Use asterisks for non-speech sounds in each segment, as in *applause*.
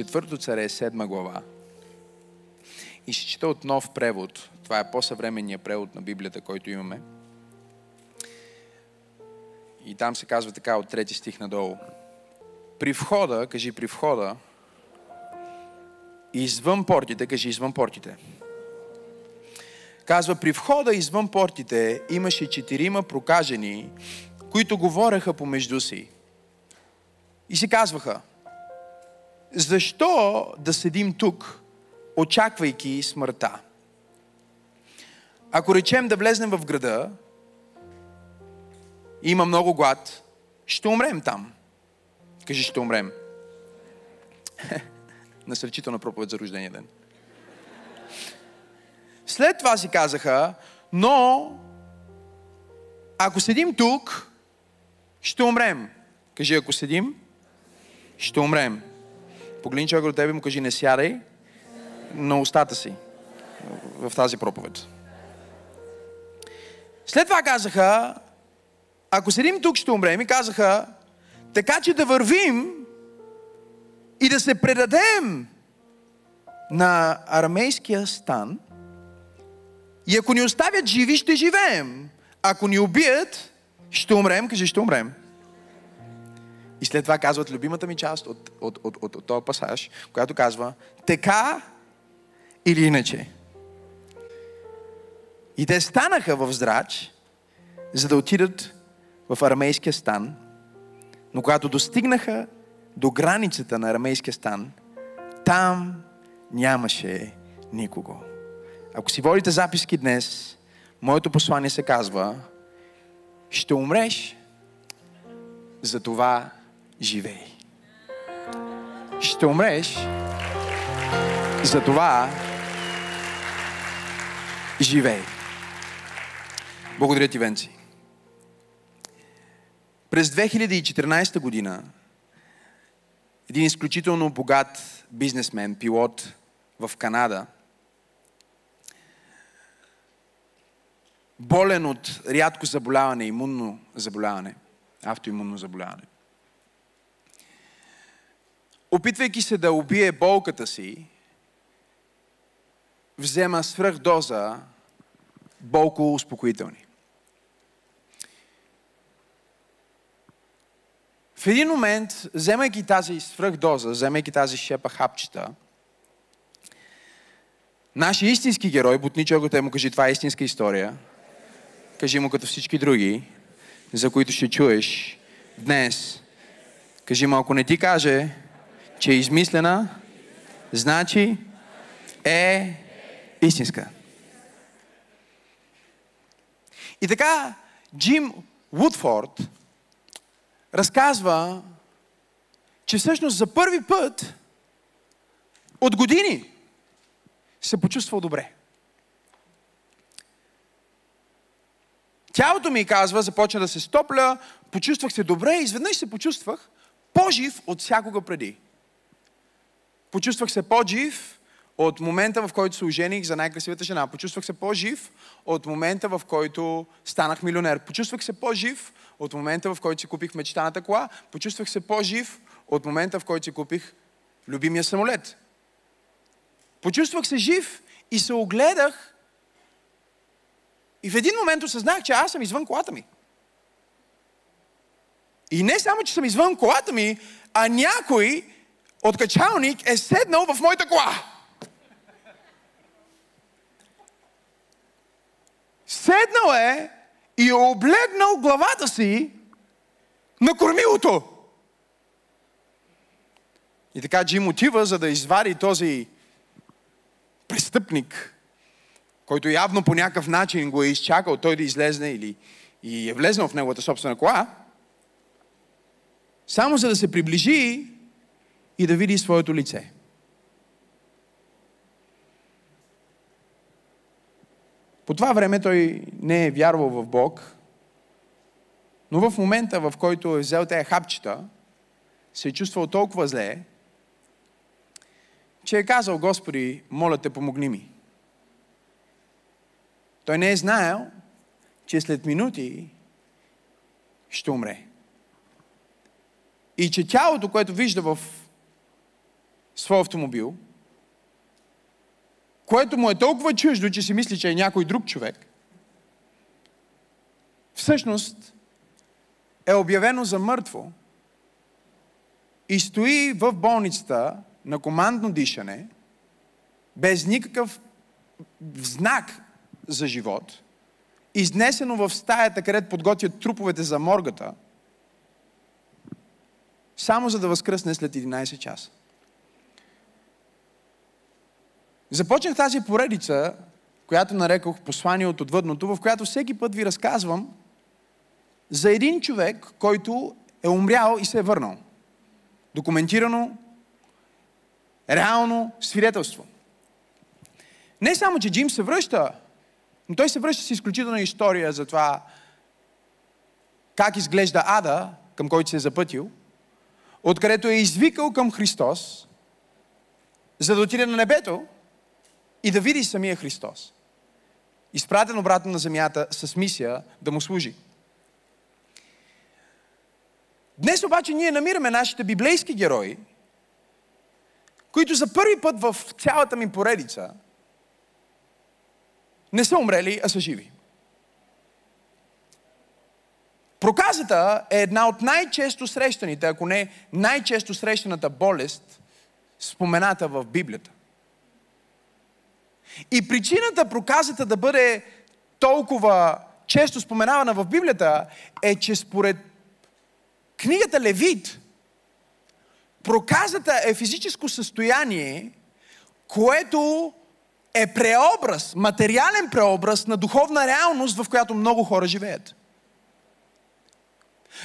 четвърто царе, седма глава. И ще чета от нов превод. Това е по-съвременният превод на Библията, който имаме. И там се казва така от трети стих надолу. При входа, кажи при входа, извън портите, кажи извън портите. Казва, при входа извън портите имаше четирима прокажени, които говореха помежду си. И си казваха, защо да седим тук, очаквайки смъртта? Ако речем да влезнем в града, има много глад, ще умрем там. Кажи, ще умрем. *laughs* Насърчителна проповед за рождения ден. След това си казаха, но ако седим тук, ще умрем. Кажи, ако седим, ще умрем. Погледни човек до тебе и му кажи, не сядай на устата си в тази проповед. След това казаха, ако седим тук, ще умрем. И казаха, така че да вървим и да се предадем на арамейския стан. И ако ни оставят живи, ще живеем. Ако ни убият, ще умрем. Кажи, ще умрем. И след това казват любимата ми част от, от, от, от, от този пасаж, която казва, така или иначе. И те станаха в здрач, за да отидат в арамейския стан, но когато достигнаха до границата на арамейския стан, там нямаше никого. Ако си водите записки днес, моето послание се казва, ще умреш, за това живей. Ще умреш, за това живей. Благодаря ти, Венци. През 2014 година един изключително богат бизнесмен, пилот в Канада, болен от рядко заболяване, имунно заболяване, автоимунно заболяване. Опитвайки се да убие болката си, взема свръхдоза болко успокоителни. В един момент, вземайки тази свръхдоза, вземайки тази шепа хапчета, нашия истински герой, бутни ако те му кажи, това е истинска история, кажи му като всички други, за които ще чуеш днес. Кажи му, ако не ти каже, че е измислена, значи е истинска. И така, Джим Вудфорд разказва, че всъщност за първи път от години се почувствал добре. Тялото ми казва, започна да се стопля, почувствах се добре и изведнъж се почувствах по-жив от всякога преди. Почувствах се по-жив от момента, в който се ожених за най-красивата жена. Почувствах се по-жив от момента, в който станах милионер. Почувствах се по-жив от момента, в който си купих мечтаната кола. Почувствах се по-жив от момента, в който си купих любимия самолет. Почувствах се жив и се огледах и в един момент осъзнах, че аз съм извън колата ми. И не само, че съм извън колата ми, а някой от качалник е седнал в моята кола. Седнал е и е облегнал главата си на кормилото. И така Джим отива, за да извади този престъпник, който явно по някакъв начин го е изчакал той да излезне или и е влезнал в неговата собствена кола, само за да се приближи и да види своето лице. По това време той не е вярвал в Бог, но в момента, в който е взел тези хапчета, се е чувствал толкова зле, че е казал, Господи, моля те, помогни ми. Той не е знаел, че след минути ще умре. И че тялото, което вижда в своя автомобил, което му е толкова чуждо, че си мисли, че е някой друг човек, всъщност е обявено за мъртво и стои в болницата на командно дишане, без никакъв знак за живот, изнесено в стаята, където подготвят труповете за моргата, само за да възкръсне след 11 часа. Започнах тази поредица, която нарекох послание от отвъдното, в която всеки път ви разказвам за един човек, който е умрял и се е върнал. Документирано, реално свидетелство. Не само, че Джим се връща, но той се връща с изключителна история за това как изглежда ада, към който се е запътил, откъдето е извикал към Христос, за да отиде на небето и да види самия Христос. Изпратен обратно на земята с мисия да му служи. Днес обаче ние намираме нашите библейски герои, които за първи път в цялата ми поредица не са умрели, а са живи. Проказата е една от най-често срещаните, ако не най-често срещаната болест, спомената в Библията. И причината проказата да бъде толкова често споменавана в Библията е, че според книгата Левит, проказата е физическо състояние, което е преобраз, материален преобраз на духовна реалност, в която много хора живеят.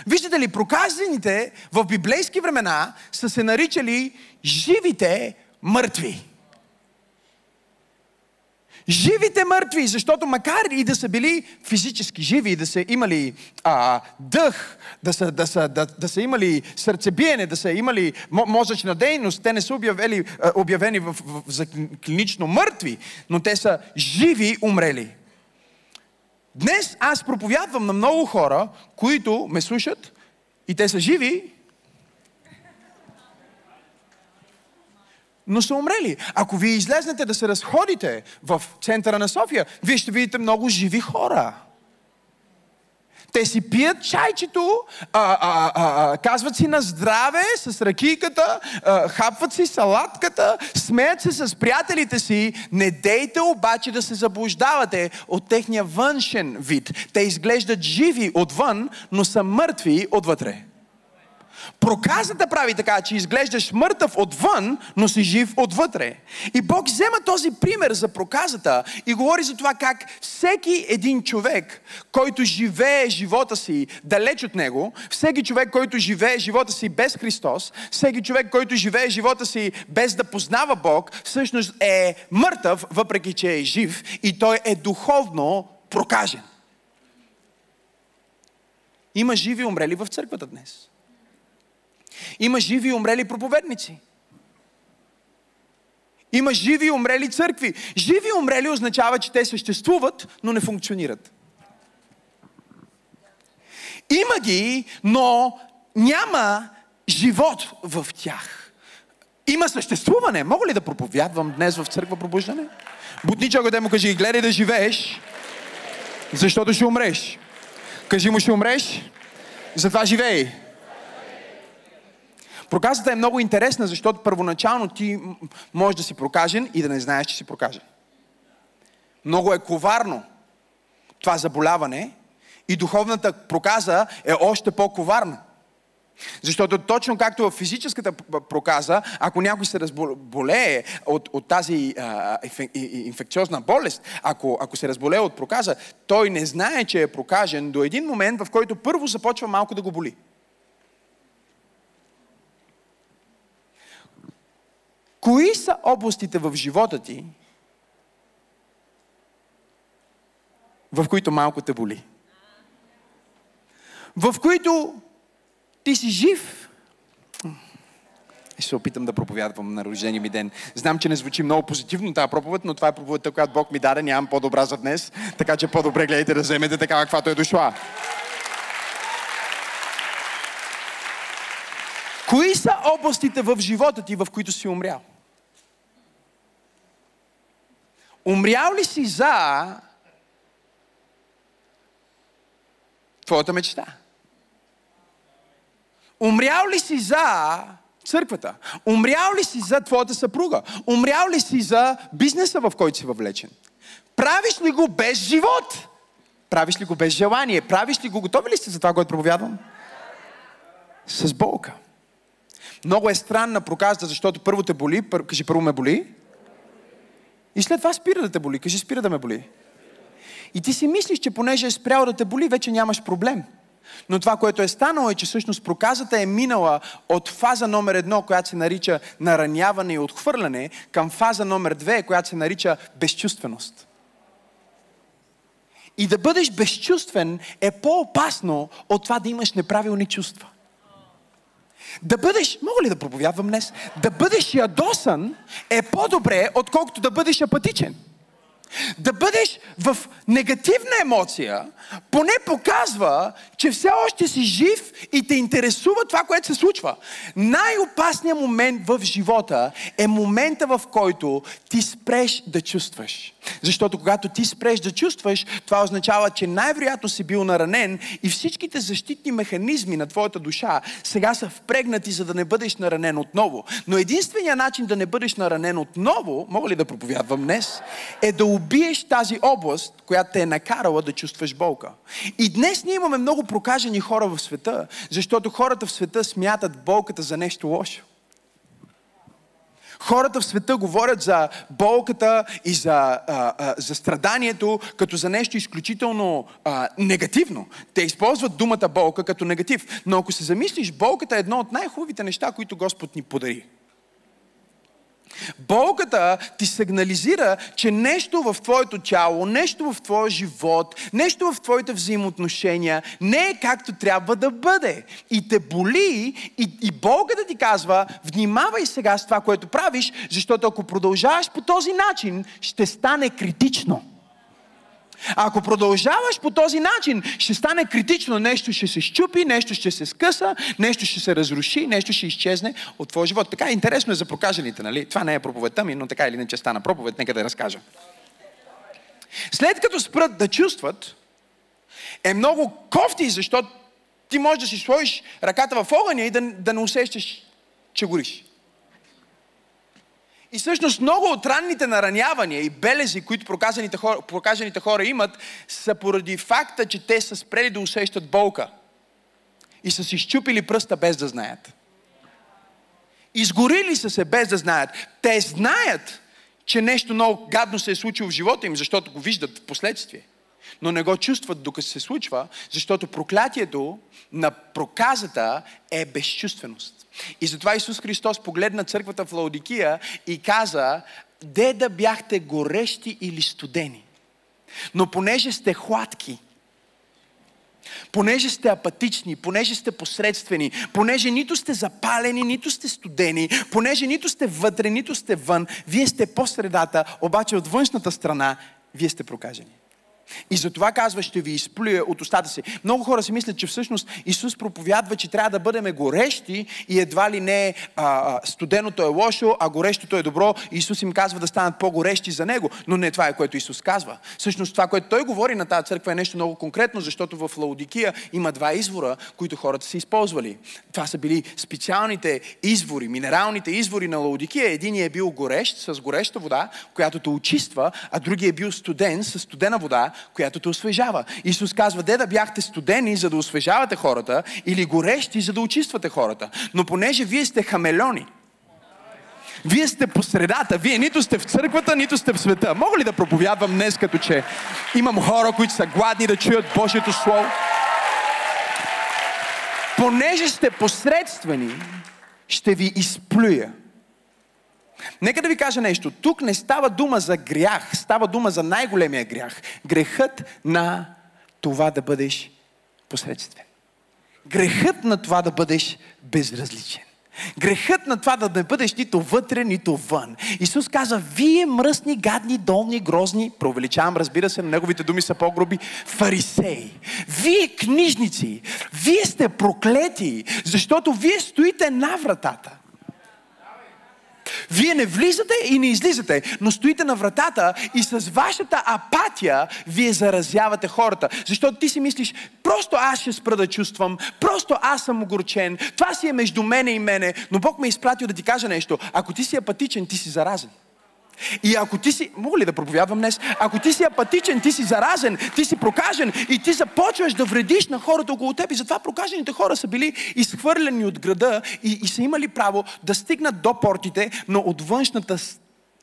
Виждате ли, проказаните в библейски времена са се наричали живите мъртви. Живите мъртви, защото макар и да са били физически живи, да са имали а, дъх, да са, да, са, да, да са имали сърцебиене, да са имали мозъчна дейност, те не са обявени, обявени в, в, за клинично мъртви, но те са живи умрели. Днес аз проповядвам на много хора, които ме слушат и те са живи, но са умрели. Ако вие излезнете да се разходите в центъра на София, вие ще видите много живи хора. Те си пият чайчето, а, а, а, а, казват си на здраве с ракийката, а, хапват си салатката, смеят се с приятелите си. Не дейте обаче да се заблуждавате от техния външен вид. Те изглеждат живи отвън, но са мъртви отвътре. Проказата прави така, че изглеждаш мъртъв отвън, но си жив отвътре. И Бог взема този пример за проказата и говори за това как всеки един човек, който живее живота си далеч от Него, всеки човек, който живее живота си без Христос, всеки човек, който живее живота си без да познава Бог, всъщност е мъртъв, въпреки че е жив и той е духовно прокажен. Има живи умрели в църквата днес. Има живи и умрели проповедници. Има живи и умрели църкви. Живи и умрели означава, че те съществуват, но не функционират. Има ги, но няма живот в тях. Има съществуване. Мога ли да проповядвам днес в църква пробуждане? Бутни човек му кажи, гледай да живееш, защото ще умреш. Кажи му, ще умреш, затова живей. Проказата е много интересна, защото първоначално ти можеш да си прокажен и да не знаеш, че си прокажен. Много е коварно това заболяване и духовната проказа е още по-коварна. Защото точно както в физическата проказа, ако някой се разболее от, от тази а, инфекциозна болест, ако, ако се разболее от проказа, той не знае, че е прокажен до един момент, в който първо започва малко да го боли. Кои са областите в живота ти, в които малко те боли? В които ти си жив? Ще се опитам да проповядвам на рождения ми ден. Знам, че не звучи много позитивно тази проповед, но това е проповедта, която Бог ми даде. Нямам по-добра за днес, така че по-добре гледайте да вземете така, каквато е дошла. Кои са областите в живота ти, в които си умрял? Умрял ли си за твоята мечта? Умрял ли си за църквата? Умрял ли си за твоята съпруга? Умрял ли си за бизнеса, в който си въвлечен? Правиш ли го без живот? Правиш ли го без желание? Правиш ли го? Готови ли сте за това, което проповядвам? С болка. Много е странна проказата, защото първо те боли, пър... кажи първо ме боли, и след това спира да те боли. Кажи спира да ме боли. И ти си мислиш, че понеже е спрял да те боли, вече нямаш проблем. Но това, което е станало е, че всъщност проказата е минала от фаза номер едно, която се нарича нараняване и отхвърляне, към фаза номер две, която се нарича безчувственост. И да бъдеш безчувствен е по-опасно от това да имаш неправилни чувства. Да бъдеш, мога ли да проповядвам днес? Да бъдеш ядосан е по-добре, отколкото да бъдеш апатичен. Да бъдеш в негативна емоция, поне показва, че все още си жив и те интересува това, което се случва. Най-опасният момент в живота е момента, в който ти спреш да чувстваш. Защото когато ти спреш да чувстваш, това означава, че най-вероятно си бил наранен и всичките защитни механизми на твоята душа сега са впрегнати, за да не бъдеш наранен отново. Но единственият начин да не бъдеш наранен отново, мога ли да проповядвам днес, е да убиеш тази област, която те е накарала да чувстваш болка. И днес ние имаме много прокажени хора в света, защото хората в света смятат болката за нещо лошо. Хората в света говорят за болката и за, а, а, за страданието като за нещо изключително а, негативно. Те използват думата болка като негатив. Но ако се замислиш, болката е едно от най-хубавите неща, които Господ ни подари. Болката ти сигнализира, че нещо в твоето тяло, нещо в твоя живот, нещо в твоите взаимоотношения не е както трябва да бъде. И те боли, и, и болката ти казва, внимавай сега с това, което правиш, защото ако продължаваш по този начин, ще стане критично. А ако продължаваш по този начин, ще стане критично. Нещо ще се щупи, нещо ще се скъса, нещо ще се разруши, нещо ще изчезне от твоя живот. Така интересно е за прокажените, нали? Това не е проповедта ми, но така или иначе стана проповед. Нека да я разкажа. След като спрат да чувстват, е много кофти, защото ти можеш да си сложиш ръката в огъня и да, да не усещаш, че гориш. И всъщност много от ранните наранявания и белези, които прокажените хора, прокажените хора имат, са поради факта, че те са спрели да усещат болка. И са си щупили пръста без да знаят. Изгорили са се без да знаят. Те знаят, че нещо много гадно се е случило в живота им, защото го виждат в последствие. Но не го чувстват докато се случва, защото проклятието на проказата е безчувственост. И затова Исус Христос погледна църквата в Лаодикия и каза, де да бяхте горещи или студени. Но понеже сте хладки, понеже сте апатични, понеже сте посредствени, понеже нито сте запалени, нито сте студени, понеже нито сте вътре, нито сте вън, вие сте по средата, обаче от външната страна вие сте прокажени. И затова казва, ще ви изплюя от устата си. Много хора си мислят, че всъщност Исус проповядва, че трябва да бъдем горещи и едва ли не а, студеното е лошо, а горещото е добро. Исус им казва да станат по-горещи за Него. Но не това е което Исус казва. Всъщност това, което Той говори на тази църква е нещо много конкретно, защото в Лаудикия има два извора, които хората са използвали. Това са били специалните извори, минералните извори на Лаудикия. Единият е бил горещ, с гореща вода, която те очиства, а другия е бил студен, с студена вода, която те освежава. Исус казва, де да бяхте студени, за да освежавате хората, или горещи, за да очиствате хората. Но понеже вие сте хамелеони, вие сте по средата, вие нито сте в църквата, нито сте в света. Мога ли да проповядвам днес, като че имам хора, които са гладни да чуят Божието Слово? Понеже сте посредствени, ще ви изплюя Нека да ви кажа нещо. Тук не става дума за грях, става дума за най-големия грях. Грехът на това да бъдеш посредствен. Грехът на това да бъдеш безразличен. Грехът на това да не бъдеш нито вътре, нито вън. Исус каза, вие мръсни, гадни, долни, грозни, провеличавам, разбира се, неговите думи са по-груби, фарисеи. Вие книжници, вие сте проклети, защото вие стоите на вратата. Вие не влизате и не излизате, но стоите на вратата и с вашата апатия вие заразявате хората. Защото ти си мислиш, просто аз ще спра да чувствам, просто аз съм огорчен, това си е между мене и мене, но Бог ме е изпратил да ти кажа нещо. Ако ти си апатичен, ти си заразен. И ако ти си, мога ли да проповядвам днес? Ако ти си апатичен, ти си заразен, ти си прокажен и ти започваш да вредиш на хората около теб. И затова прокажените хора са били изхвърлени от града и, и са имали право да стигнат до портите, но от външната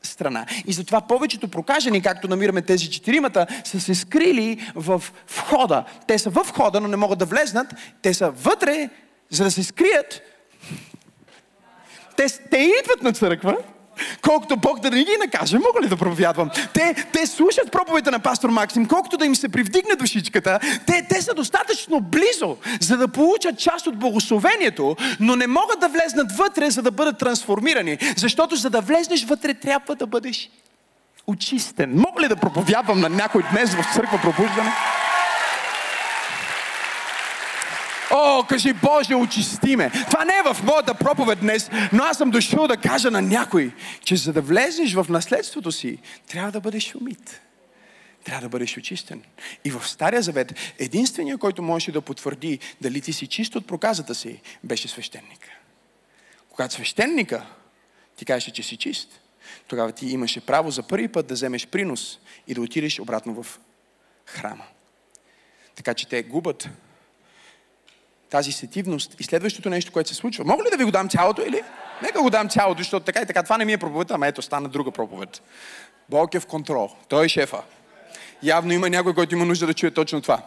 страна. И затова повечето прокажени, както намираме тези четиримата, са се скрили в входа. Те са в входа, но не могат да влезнат. Те са вътре, за да се скрият. Те, те идват на църква, Колкото Бог да не ги накаже, мога ли да проповядвам? Те, те слушат проповедта на пастор Максим, колкото да им се привдигне душичката, те, те са достатъчно близо, за да получат част от благословението, но не могат да влезнат вътре, за да бъдат трансформирани. Защото за да влезнеш вътре, трябва да бъдеш очистен. Мога ли да проповядвам на някой днес в църква пробуждане? О, кажи Боже, очисти ме. Това не е в моята проповед днес, но аз съм дошъл да кажа на някой, че за да влезеш в наследството си, трябва да бъдеш умит. Трябва да бъдеш очистен. И в Стария Завет, единственият, който можеше да потвърди дали ти си чист от проказата си, беше свещеника. Когато свещеника ти каже, че си чист, тогава ти имаше право за първи път да вземеш принос и да отидеш обратно в храма. Така че те губят тази сетивност. И следващото нещо, което се случва. Мога ли да ви го дам цялото или? Нека го дам цялото, защото така и така. Това не ми е проповед, ама ето стана друга проповед. Бог е в контрол. Той е шефа. Явно има някой, който има нужда да чуе точно това.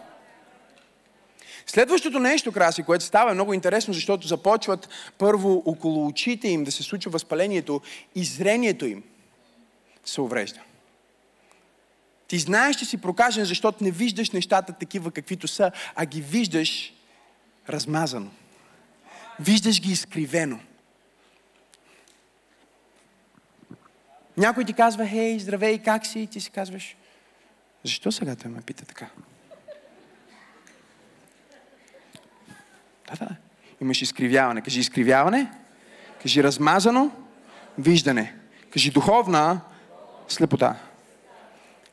Следващото нещо, краси, което става е много интересно, защото започват първо около очите им да се случва възпалението и зрението им се уврежда. Ти знаеш, че си прокажен, защото не виждаш нещата такива, каквито са, а ги виждаш размазано. Виждаш ги изкривено. Някой ти казва, хей, здравей, как си? И ти си казваш, защо сега той ме пита така? Да, да. Имаш изкривяване. Кажи изкривяване. Кажи размазано. Виждане. Кажи духовна слепота.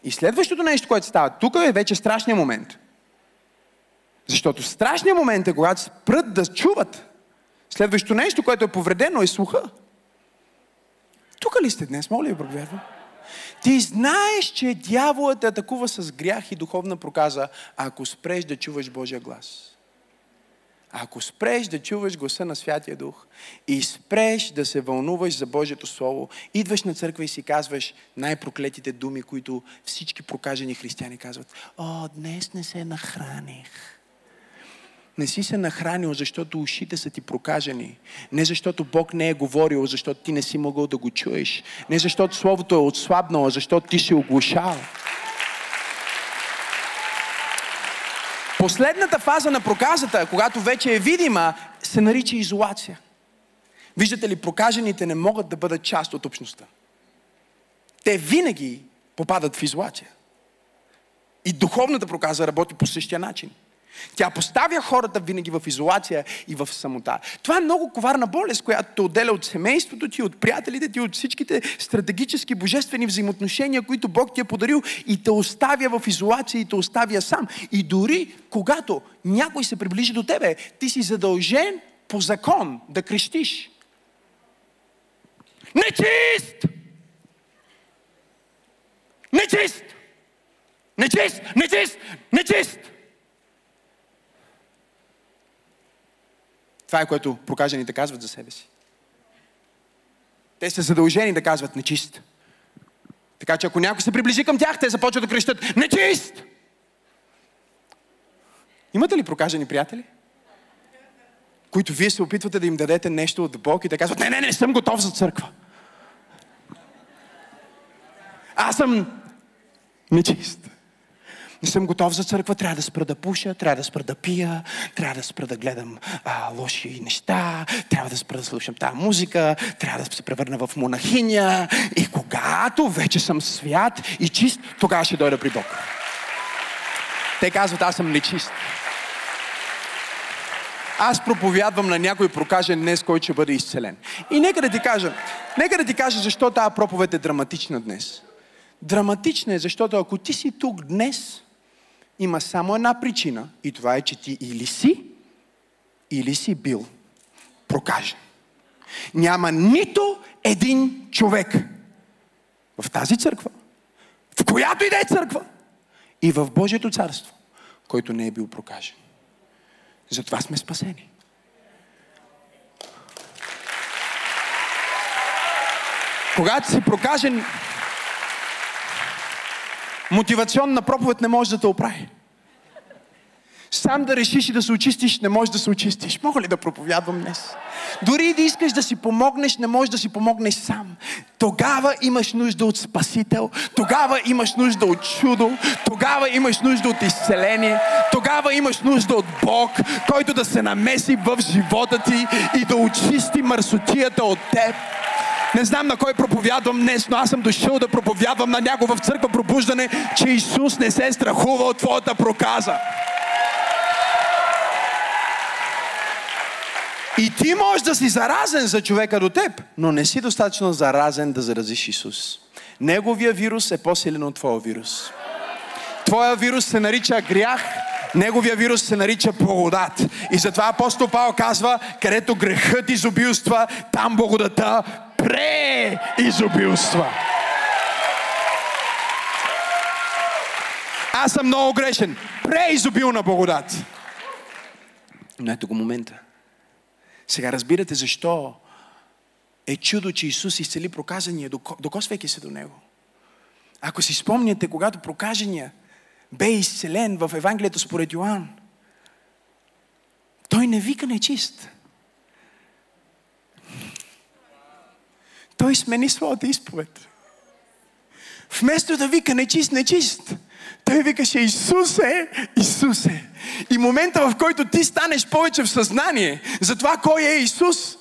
И следващото нещо, което става, тук е вече страшния момент. Защото страшният момент е, когато спрат да чуват. Следващото нещо, което е повредено, е слуха. Тук ли сте днес? Моля ви, проповядвам. Ти знаеш, че дяволът те атакува с грях и духовна проказа, ако спреш да чуваш Божия глас. Ако спреш да чуваш гласа на Святия Дух и спреш да се вълнуваш за Божието Слово, идваш на църква и си казваш най-проклетите думи, които всички прокажени християни казват. О, днес не се нахраних. Не си се нахранил, защото ушите са ти прокажени. Не защото Бог не е говорил, защото ти не си могъл да го чуеш. Не защото Словото е отслабнало, защото ти си оглушал. Последната фаза на проказата, когато вече е видима, се нарича изолация. Виждате ли, прокажените не могат да бъдат част от общността. Те винаги попадат в изолация. И духовната проказа работи по същия начин. Тя поставя хората винаги в изолация и в самота. Това е много коварна болест, която те отделя от семейството ти, от приятелите ти, от всичките стратегически божествени взаимоотношения, които Бог ти е подарил и те оставя в изолация и те оставя сам. И дори когато някой се приближи до тебе, ти си задължен по закон да крещиш. Нечист! Нечист! Нечист! Нечист! Нечист! Това е което прокажените казват за себе си. Те са задължени да казват нечист. Така че ако някой се приближи към тях, те започват да крещат нечист! Имате ли прокажени приятели? Които вие се опитвате да им дадете нещо от Бог и те казват, не, не, не съм готов за църква. Аз съм нечист не съм готов за църква, трябва да спра да пуша, трябва да спра да пия, трябва да спра да гледам а, лоши неща, трябва да спра да слушам тази музика, трябва да се превърна в монахиня и когато вече съм свят и чист, тогава ще дойда при Бог. Те казват, аз съм нечист. Аз проповядвам на някой прокажен днес, който ще бъде изцелен. И нека да ти кажа, нека да ти кажа защо тази проповед е драматична днес. Драматична е, защото ако ти си тук днес, има само една причина и това е, че ти или си, или си бил прокажен. Няма нито един човек в тази църква, в която и да е църква, и в Божието царство, който не е бил прокажен. Затова сме спасени. Когато си прокажен, мотивационна проповед не може да те оправи. Сам да решиш и да се очистиш, не можеш да се очистиш. Мога ли да проповядвам днес? Дори и да искаш да си помогнеш, не можеш да си помогнеш сам. Тогава имаш нужда от Спасител, тогава имаш нужда от чудо, тогава имаш нужда от изцеление, тогава имаш нужда от Бог, който да се намеси в живота ти и да очисти мърсотията от теб. Не знам на кой проповядвам днес, но аз съм дошъл да проповядвам на някого в църква пробуждане, че Исус не се страхува от твоята проказа. И ти можеш да си заразен за човека до теб, но не си достатъчно заразен да заразиш Исус. Неговия вирус е по-силен от твоя вирус. Твоя вирус се нарича грях, неговия вирус се нарича благодат. И затова апостол Павел казва, където грехът изобилства, там благодата преизобилства. Аз съм много грешен. Преизобилна благодат. Но ето го момента. Сега разбирате защо е чудо, че Исус изцели проказания, докосвайки се до Него. Ако си спомняте, когато прокажения бе изцелен в Евангелието според Йоанн, той не вика нечист. Той смени своята изповед. Вместо да вика нечист, нечист, той викаше Исусе, Исусе. И момента, в който ти станеш повече в съзнание за това кой е Исус,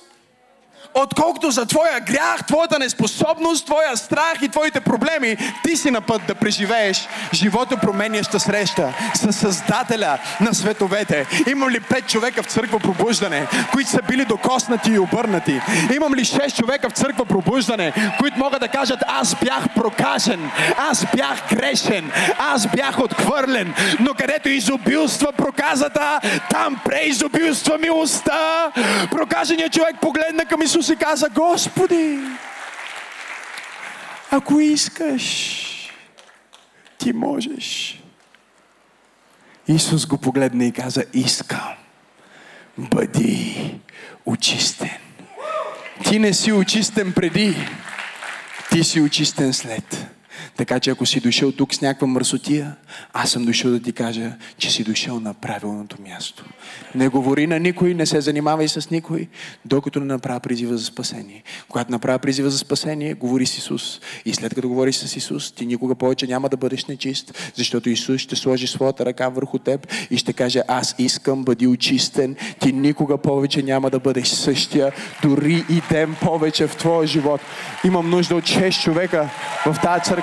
отколкото за твоя грях, твоята неспособност, твоя страх и твоите проблеми, ти си на път да преживееш живота променяща среща с Създателя на световете. Имам ли пет човека в църква пробуждане, които са били докоснати и обърнати? Имам ли шест човека в църква пробуждане, които могат да кажат, аз бях прокажен, аз бях грешен, аз бях отхвърлен, но където изобилства проказата, там преизобилства милостта. Прокаженият човек погледна към Исус Исус каза, Господи, ако искаш, ти можеш. Исус го погледна и каза, искам, бъди очистен. Ти не си очистен преди, ти си очистен след. Така че ако си дошъл тук с някаква мърсотия, аз съм дошъл да ти кажа, че си дошъл на правилното място. Не говори на никой, не се занимавай с никой, докато не направя призива за спасение. Когато направя призива за спасение, говори с Исус. И след като говориш с Исус, ти никога повече няма да бъдеш нечист, защото Исус ще сложи своята ръка върху теб и ще каже, аз искам, бъди очистен. Ти никога повече няма да бъдеш същия, дори и ден повече в твоя живот. Имам нужда от 6 човека в тази църква,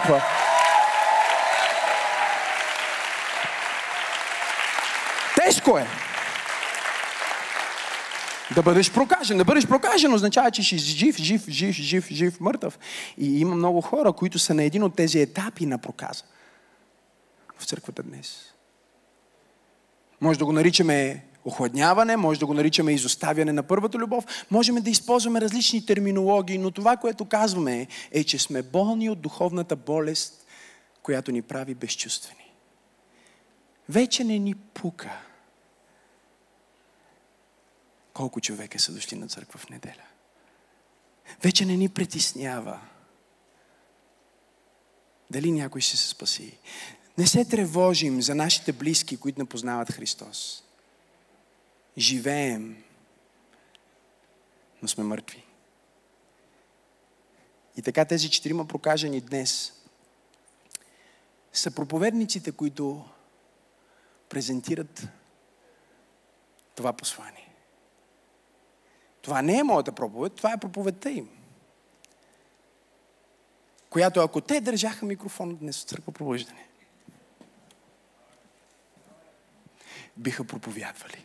Тежко е. Да бъдеш прокажен. Да бъдеш прокажен означава, че си жив, жив, жив, жив, жив, мъртъв. И има много хора, които са на един от тези етапи на проказа. В църквата днес. Може да го наричаме охладняване, може да го наричаме изоставяне на първата любов, можем да използваме различни терминологии, но това, което казваме е, че сме болни от духовната болест, която ни прави безчувствени. Вече не ни пука колко човека са дошли на църква в неделя. Вече не ни притеснява дали някой ще се спаси. Не се тревожим за нашите близки, които не познават Христос. Живеем, но сме мъртви. И така тези четирима прокажени днес са проповедниците, които презентират това послание. Това не е моята проповед, това е проповедта им. Която ако те държаха микрофон днес в църква пробуждане, биха проповядвали.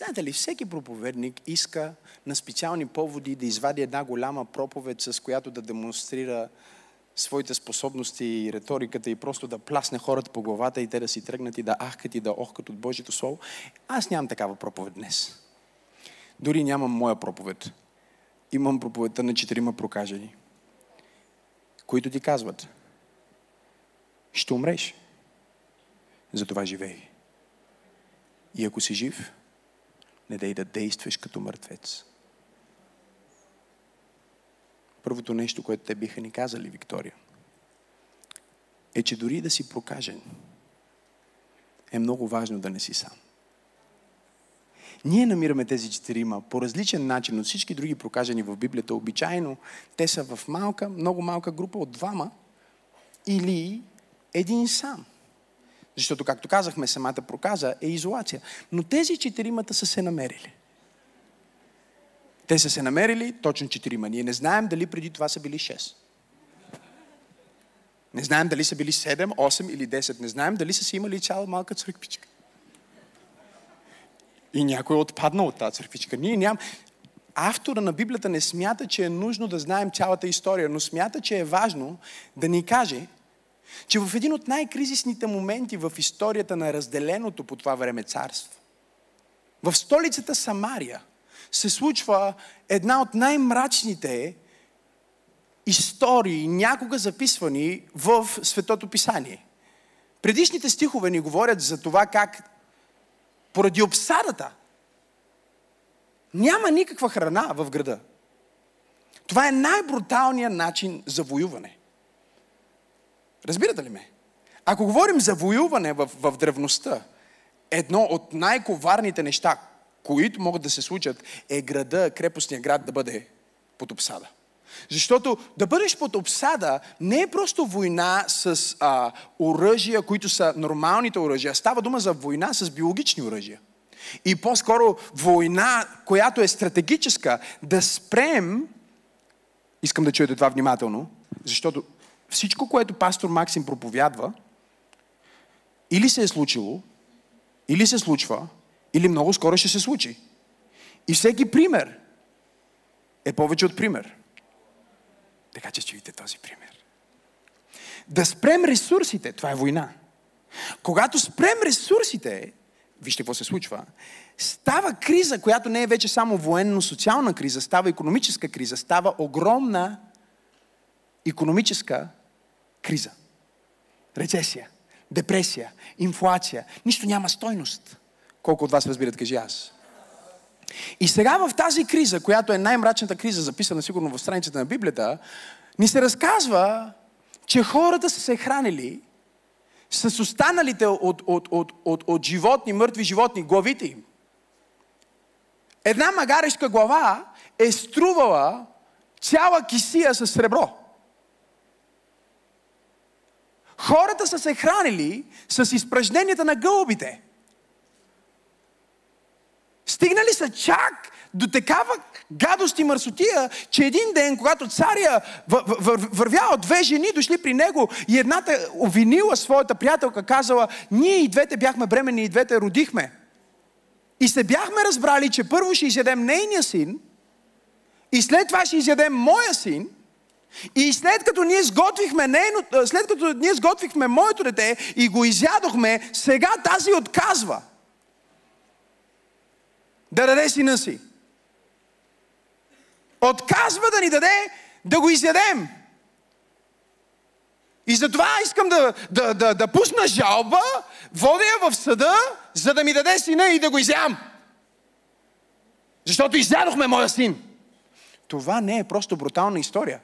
Знаете ли, всеки проповедник иска на специални поводи да извади една голяма проповед, с която да демонстрира своите способности и риториката и просто да пласне хората по главата и те да си тръгнат и да ахкат и да охкат от Божието Слово. Аз нямам такава проповед днес. Дори нямам моя проповед. Имам проповедта на четирима прокажени, които ти казват, ще умреш. Затова живей. И ако си жив, не дай да действаш като мъртвец. Първото нещо, което те биха ни казали, Виктория, е, че дори да си прокажен, е много важно да не си сам. Ние намираме тези четирима по различен начин от всички други прокажени в Библията. Обичайно те са в малка, много малка група от двама или един сам. Защото, както казахме, самата проказа е изолация. Но тези четиримата са се намерили. Те са се намерили точно четирима. Ние не знаем дали преди това са били 6. Не знаем дали са били 7, 8 или 10. Не знаем дали са си имали цяла малка църквичка. И някой е отпаднал от тази църквичка. Ние ням... Автора на Библията не смята, че е нужно да знаем цялата история, но смята, че е важно да ни каже, че в един от най-кризисните моменти в историята на разделеното по това време царство, в столицата Самария, се случва една от най-мрачните истории, някога записвани в Светото Писание. Предишните стихове ни говорят за това как поради обсадата няма никаква храна в града. Това е най-бруталният начин за воюване. Разбирате ли ме? Ако говорим за воюване в, в древността, едно от най-коварните неща, които могат да се случат, е града, крепостния град да бъде под обсада. Защото да бъдеш под обсада не е просто война с а, оръжия, които са нормалните оръжия. Става дума за война с биологични оръжия. И по-скоро война, която е стратегическа, да спрем, искам да чуете това внимателно, защото всичко, което пастор Максим проповядва, или се е случило, или се случва, или много скоро ще се случи. И всеки пример е повече от пример. Така че чуйте този пример. Да спрем ресурсите, това е война. Когато спрем ресурсите, вижте какво се случва, става криза, която не е вече само военно-социална криза, става економическа криза, става огромна економическа криза. Рецесия, депресия, инфлация. Нищо няма стойност. Колко от вас разбират, кажи аз. И сега в тази криза, която е най-мрачната криза, записана сигурно в страницата на Библията, ни се разказва, че хората са се хранили с останалите от, от, от, от, от животни, мъртви животни, главите им. Една магарешка глава е струвала цяла кисия с сребро. Хората са се хранили с изпражненията на гълбите. Стигнали са чак до такава гадост и мърсотия, че един ден, когато царя вървял две жени, дошли при него и едната обвинила своята приятелка, казала, ние и двете бяхме бремени и двете родихме. И се бяхме разбрали, че първо ще изядем нейния син, и след това ще изядем моя син, и след като ние сготвихме нейно, след като ние сготвихме моето дете и го изядохме, сега тази отказва да даде сина си. Отказва да ни даде да го изядем. И затова искам да, да, да, да пусна жалба, водя я в съда, за да ми даде сина и да го изям. Защото изядохме моя син. Това не е просто брутална история.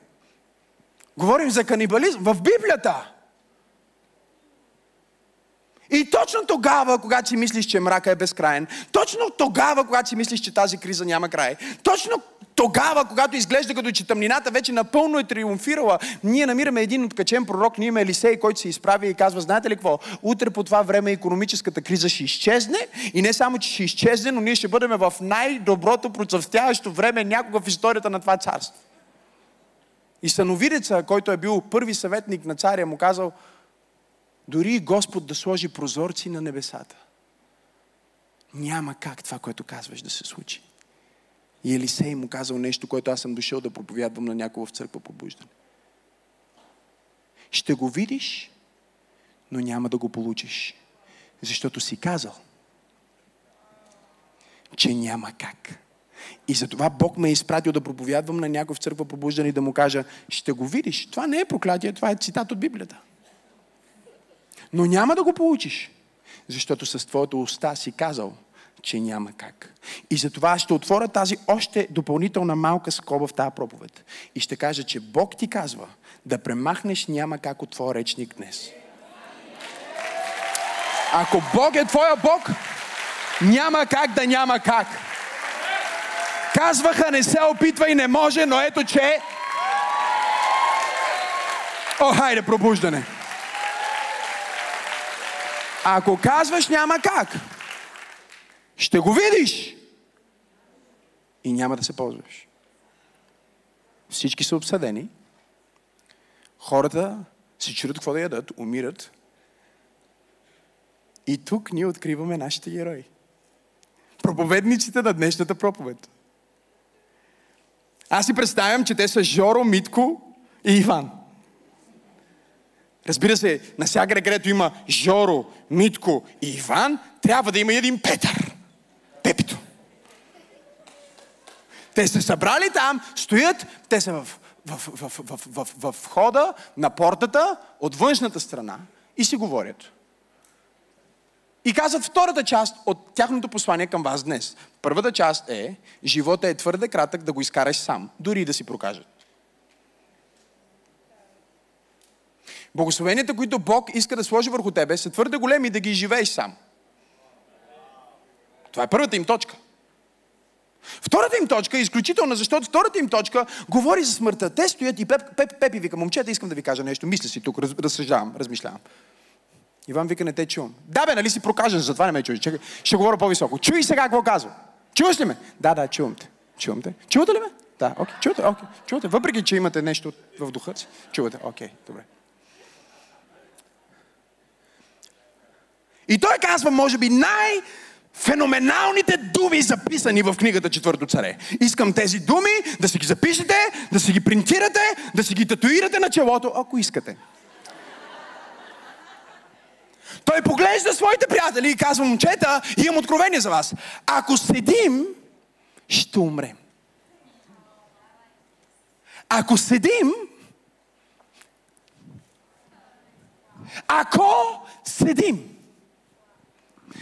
Говорим за канибализъм в Библията. И точно тогава, когато си мислиш, че мрака е безкрайен, точно тогава, когато си мислиш, че тази криза няма край, точно тогава, когато изглежда като че тъмнината вече напълно е триумфирала, ние намираме един откачен пророк, ние има Елисей, който се изправи и казва, знаете ли какво, утре по това време економическата криза ще изчезне и не само, че ще изчезне, но ние ще бъдем в най-доброто процъфтяващо време някога в историята на това царство. И съновидеца, който е бил първи съветник на царя, му казал, дори Господ да сложи прозорци на небесата. Няма как това, което казваш, да се случи. И Елисей му казал нещо, което аз съм дошъл да проповядвам на някого в църква пробуждане. Ще го видиш, но няма да го получиш. Защото си казал, че няма как. И затова Бог ме е изпратил да проповядвам на някой в църква пробуждане и да му кажа, ще го видиш. Това не е проклятие, това е цитат от Библията. Но няма да го получиш, защото с твоята уста си казал, че няма как. И затова ще отворя тази още допълнителна малка скоба в тази проповед. И ще кажа, че Бог ти казва да премахнеш няма как от твоя речник днес. Ако Бог е твоя Бог, няма как да няма как. Казваха, не се опитва и не може, но ето че... О, хайде, пробуждане. Ако казваш, няма как. Ще го видиш. И няма да се ползваш. Всички са обсъдени. Хората се чудят какво да ядат, умират. И тук ние откриваме нашите герои. Проповедниците на днешната проповед. Аз си представям, че те са Жоро, Митко и Иван. Разбира се, насякъде, където има Жоро, Митко и Иван, трябва да има един Петър. Пепито. Те се събрали там, стоят, те са в, в, в, в, в, в, в входа на портата от външната страна и си говорят. И казват втората част от тяхното послание към вас днес. Първата част е, живота е твърде кратък да го изкараш сам, дори да си прокажат. Благословенията, които Бог иска да сложи върху тебе, са твърде големи да ги живееш сам. Това е първата им точка. Втората им точка е изключителна, защото втората им точка говори за смъртта. Те стоят и Пеп, Пеп, Пепи вика, момчета, искам да ви кажа нещо. Мисля си тук, раз, разсъждавам, размишлявам. Иван вика, не те чувам. Да, бе, нали си прокажен, затова не ме чуеш. Чакай, ще говоря по-високо. Чуй сега какво казвам. Чуваш ли ме? Да, да, чувам те. Чувам те. Чувате ли ме? Да, окей. Okay. Чувате, окей. Okay. Чувате. Въпреки, че имате нещо в духа си. Чувате. Окей, okay. добре. И той казва, може би, най- феноменалните думи, записани в книгата Четвърто царе. Искам тези думи да си ги запишете, да си ги принтирате, да си ги татуирате на челото, ако искате. Той поглежда своите приятели и казва, момчета, имам откровение за вас. Ако седим, ще умрем. Ако седим, ако седим,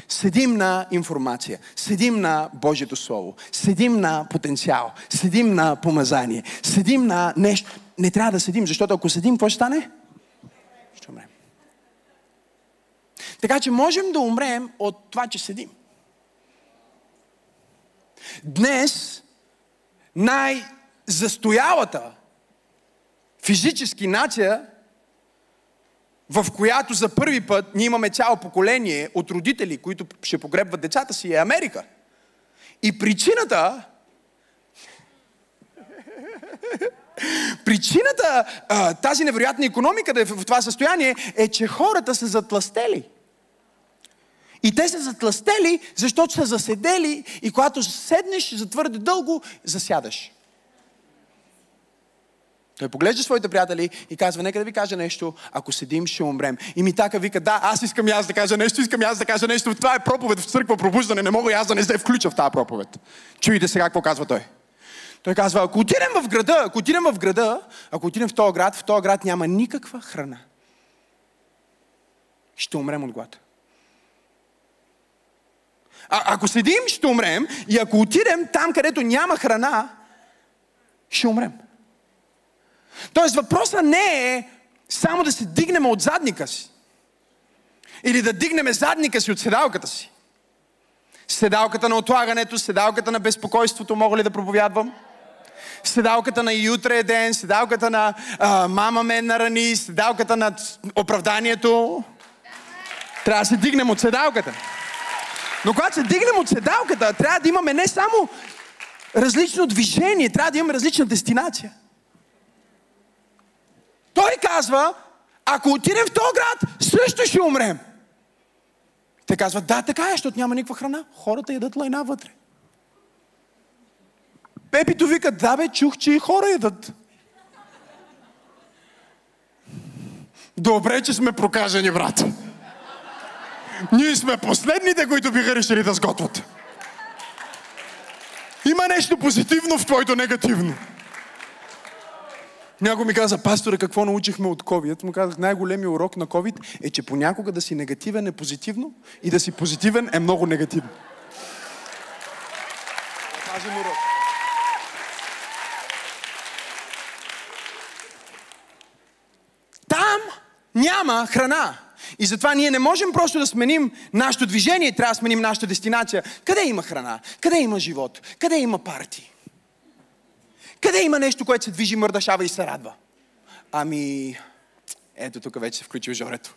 седим на информация, седим на Божието Слово, седим на потенциал, седим на помазание, седим на нещо. Не трябва да седим, защото ако седим, какво ще стане? Ще умрем. Така че можем да умрем от това, че седим. Днес най-застоялата физически нация, в която за първи път ние имаме цяло поколение от родители, които ще погребват децата си, е Америка. И причината Причината тази невероятна економика да е в това състояние е, че хората са затластели. И те са затластели, защото са заседели и когато седнеш за твърде дълго, засядаш. Той поглежда своите приятели и казва, нека да ви кажа нещо, ако седим, ще умрем. И ми така вика, да, аз искам и аз да кажа нещо, искам и аз да кажа нещо. Това е проповед в църква, пробуждане, не мога и аз да не се включа в тази проповед. Чуйте сега какво казва той. Той казва, ако отидем в града, ако отидем в града, ако отидем в този град, в този град няма никаква храна. Ще умрем от глад. А, ако седим, ще умрем. И ако отидем там, където няма храна, ще умрем. Тоест въпросът не е само да се дигнем от задника си. Или да дигнем задника си от седалката си. Седалката на отлагането, седалката на безпокойството, мога ли да проповядвам? Седалката на и утре е ден, седалката на а, мама ме нарани, седалката на оправданието. Трябва да се дигнем от седалката. Но когато се дигнем от седалката, трябва да имаме не само различно движение, трябва да имаме различна дестинация. Той казва, ако отидем в този град, също ще умрем. Те казват, да, така е, защото няма никаква храна. Хората ядат лайна вътре. Пепито вика, да бе, чух, че и хора ядат. Добре, че сме прокажени, брат. Ние сме последните, които биха решили да сготвят. Има нещо позитивно в твоето негативно. Някой ми каза, пасторе, какво научихме от COVID? Му казах, най-големият урок на COVID е, че понякога да си негативен е позитивно и да си позитивен е много негативно. Важен урок. Там няма храна. И затова ние не можем просто да сменим нашето движение, трябва да сменим нашата дестинация. Къде има храна? Къде има живот? Къде има парти? Къде има нещо, което се движи, мърдашава и се радва? Ами, ето тук вече се включил Жорето.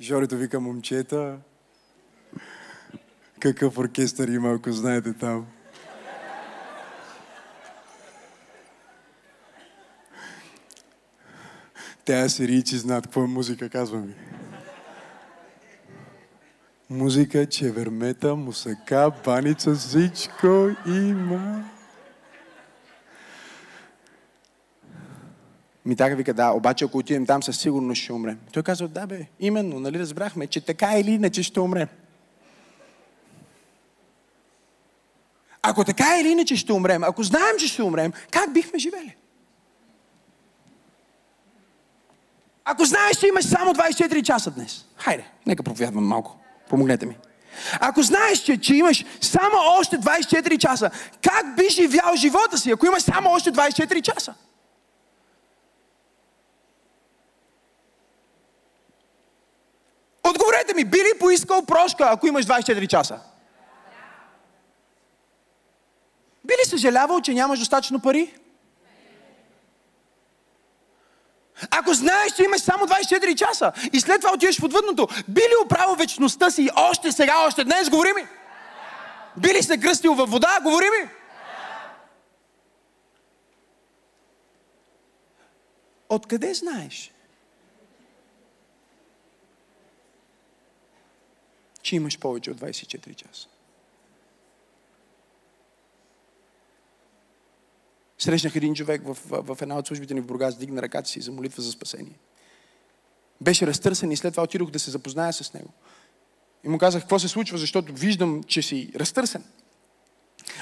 Жорето вика момчета. Какъв оркестър има, ако знаете там. Те сирийци знаят какво е музика, казвам ви. Музика, чевермета, мусака, баница, всичко има. Ми така вика, да, обаче ако отидем там, със сигурност ще умрем. Той казва, да бе, именно, нали разбрахме, че така или иначе ще умрем. Ако така или иначе ще умрем, ако знаем, че ще умрем, как бихме живели? Ако знаеш, че имаш само 24 часа днес, хайде, нека проповядвам малко. Помогнете ми. Ако знаеш, че, че имаш само още 24 часа, как би живял живота си, ако имаш само още 24 часа? Отговорете ми, би ли поискал прошка, ако имаш 24 часа? Би ли съжалявал, че нямаш достатъчно пари? Ако знаеш, че имаш само 24 часа и след това отиваш в отвъдното, би ли оправил вечността си още сега, още днес? Говори ми! Би ли се кръстил във вода? Говори ми! Откъде знаеш? Че имаш повече от 24 часа. Срещнах един човек в, в, една от службите ни в Бургас, дигна ръката си за молитва за спасение. Беше разтърсен и след това отидох да се запозная с него. И му казах, какво се случва, защото виждам, че си разтърсен.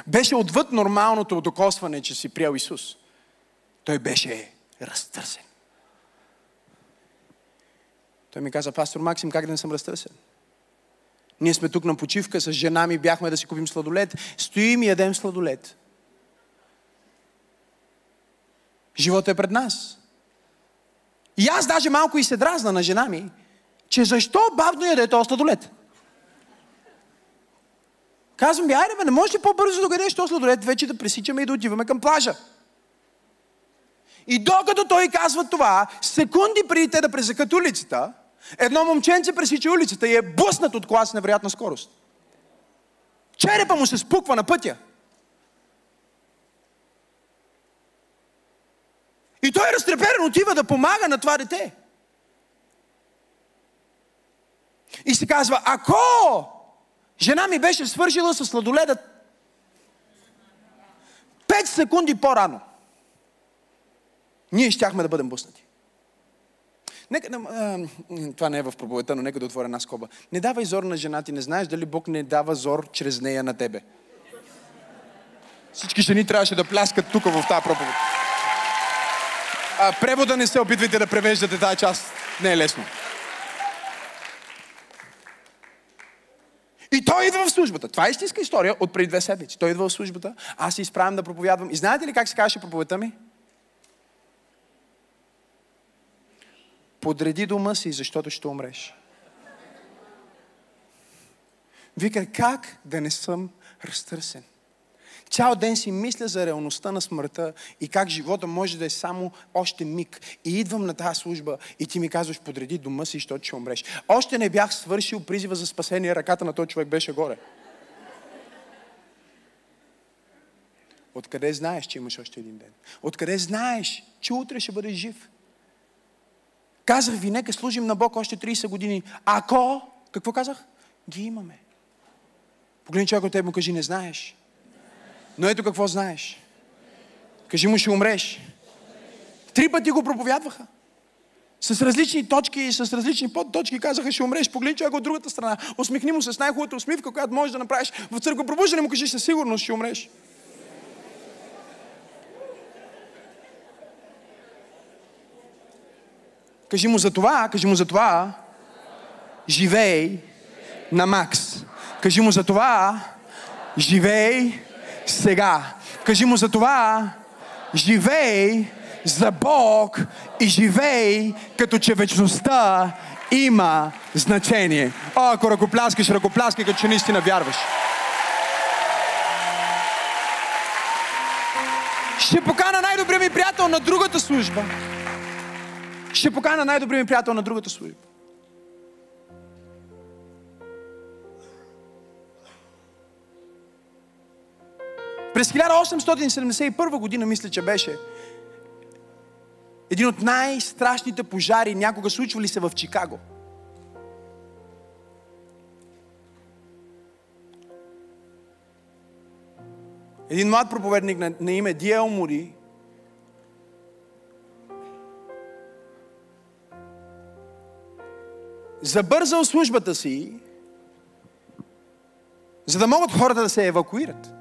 Беше отвъд нормалното докосване, че си приел Исус. Той беше разтърсен. Той ми каза, пастор Максим, как да не съм разтърсен? Ние сме тук на почивка, с жена ми бяхме да си купим сладолет. Стоим и ядем сладолет. Животът е пред нас. И аз даже малко и се дразна на жена ми, че защо бавно яде този сладолет? Казвам би, айде бе, не можеш ли по-бързо да гадеш този сладолет, вече да пресичаме и да отиваме към плажа. И докато той казва това, секунди преди те да пресекат улицата, едно момченце пресича улицата и е блъснат от кола с невероятна скорост. Черепа му се спуква на пътя. И той разтреперен отива да помага на това дете. И се казва, ако жена ми беше свършила с сладоледа 5 секунди по-рано, ние щяхме да бъдем буснати. Нека, а, това не е в проповедта, но нека да отворя една скоба. Не давай зор на жена ти, не знаеш дали Бог не дава зор чрез нея на тебе. Всички жени трябваше да пляскат тук в тази проповед а, превода не се опитвайте да превеждате тази част. Не е лесно. И той идва в службата. Това е истинска история от преди две седмици. Той идва в службата, аз се изправям да проповядвам. И знаете ли как се казваше проповедта ми? Подреди дома си, защото ще умреш. Вика, как да не съм разтърсен? Цял ден си мисля за реалността на смъртта и как живота може да е само още миг. И идвам на тази служба и ти ми казваш, подреди дома си, защото ще умреш. Още не бях свършил призива за спасение, ръката на този човек беше горе. Откъде знаеш, че имаш още един ден? Откъде знаеш, че утре ще бъдеш жив? Казах ви, нека служим на Бог още 30 години. Ако, какво казах? Ги имаме. Погледни човек от теб му кажи, не знаеш. Но ето какво знаеш. Кажи му, ще умреш. Три пъти го проповядваха. С различни точки и с различни подточки казаха, ще умреш. Погледни човек от другата страна. Усмихни му с най-хубавата усмивка, която можеш да направиш в църква. Пробуждане му кажи, със сигурност ще умреш. Кажи му за това, кажи му за това, живей на Макс. Кажи му за това, живей сега. Кажи му за това, живей за Бог и живей като че вечността има значение. О, ако ръкопляскаш, ръкопляскай, като че наистина вярваш. Ще покана най-добрия ми приятел на другата служба. Ще покана най-добрия ми приятел на другата служба. През 1871 година, мисля, че беше, един от най-страшните пожари някога случвали се в Чикаго. Един млад проповедник на, на име Диел Мури забързал службата си, за да могат хората да се евакуират.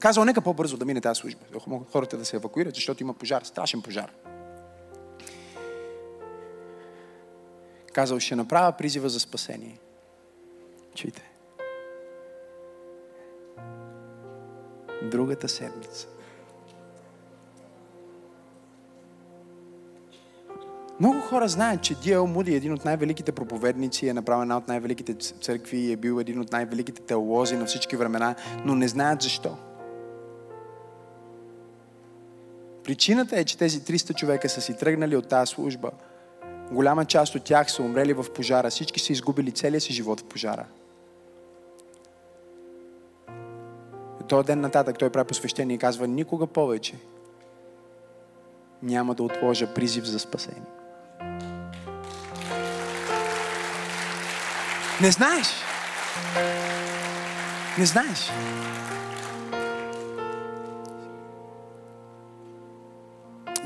Казал, нека по-бързо да мине тази служба. Хората да се евакуират, защото има пожар, страшен пожар. Казал, ще направя призива за спасение. Чуйте. Другата седмица. Много хора знаят, че Диел Муди е един от най-великите проповедници, е направил една от най-великите църкви, е бил един от най-великите теолози на всички времена, но не знаят защо. Причината е, че тези 300 човека са си тръгнали от тази служба. Голяма част от тях са умрели в пожара. Всички са изгубили целия си живот в пожара. И този ден нататък той прави посвещение и казва, никога повече няма да отложа призив за спасение. Не знаеш. Не знаеш.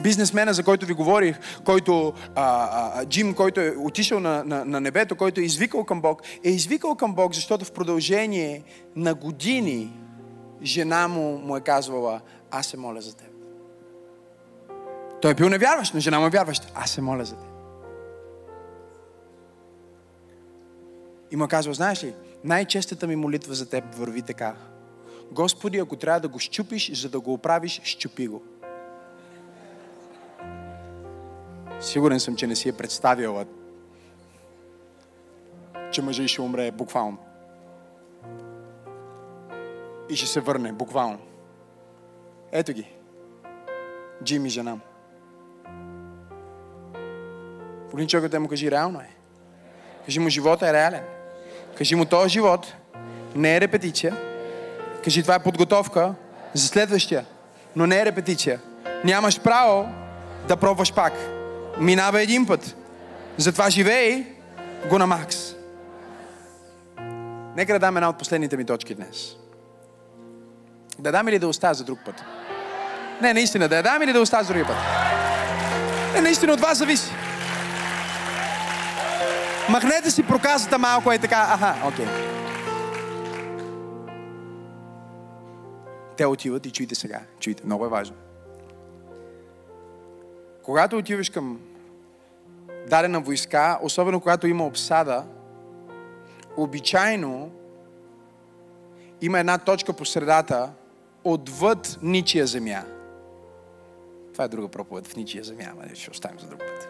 Бизнесмена, за който ви говорих, който, а, а, Джим, който е отишъл на, на, на небето, който е извикал към Бог, е извикал към Бог, защото в продължение на години жена му му е казвала, аз се моля за теб. Той е бил невярващ, но жена му е вярваща. Аз се моля за теб. И му е казва, знаеш ли, най-честата ми молитва за теб върви така. Господи, ако трябва да го щупиш, за да го оправиш, щупи го. Сигурен съм, че не си е представила, че мъжа ще умре буквално. И ще се върне буквално. Ето ги. Джим и жена му. Полин човекът му кажи, реално е. Кажи му, живота е реален. Кажи му, този живот не е репетиция. Кажи, това е подготовка за следващия, но не е репетиция. Нямаш право да пробваш пак. Минава един път. Затова живей го на макс. Нека да дам една от последните ми точки днес. Да дам или да оставя за друг път? Не, наистина, да я дам или да оставя за другия път? Не, наистина от вас зависи. Махнете си проказата малко е така. Аха, окей. Okay. Те отиват и чуйте сега. Чуйте, много е важно. Когато отиваш към дадена войска, особено когато има обсада, обичайно има една точка по средата отвъд ничия земя. Това е друга проповед в ничия земя, но ще оставим за друг път.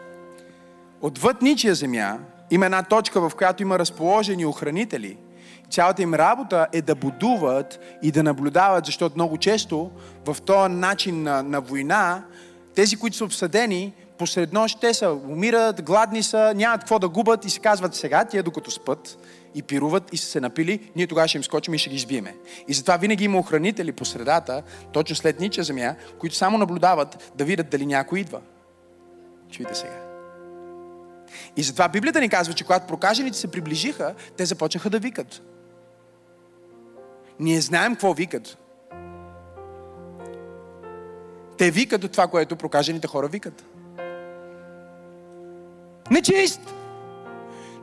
Отвъд ничия земя има една точка, в която има разположени охранители. Цялата им работа е да будуват и да наблюдават, защото много често в този начин на, на война тези, които са обсъдени, посред нощ те са, умират, гладни са, нямат какво да губят и се казват сега, тия докато спът и пируват и са се напили, ние тогава ще им скочим и ще ги избиеме. И затова винаги има охранители по средата, точно след нича земя, които само наблюдават да видят дали някой идва. Чуйте сега. И затова Библията ни казва, че когато прокажените се приближиха, те започнаха да викат. Ние знаем какво викат. Те викат от това, което прокажените хора викат. Нечист!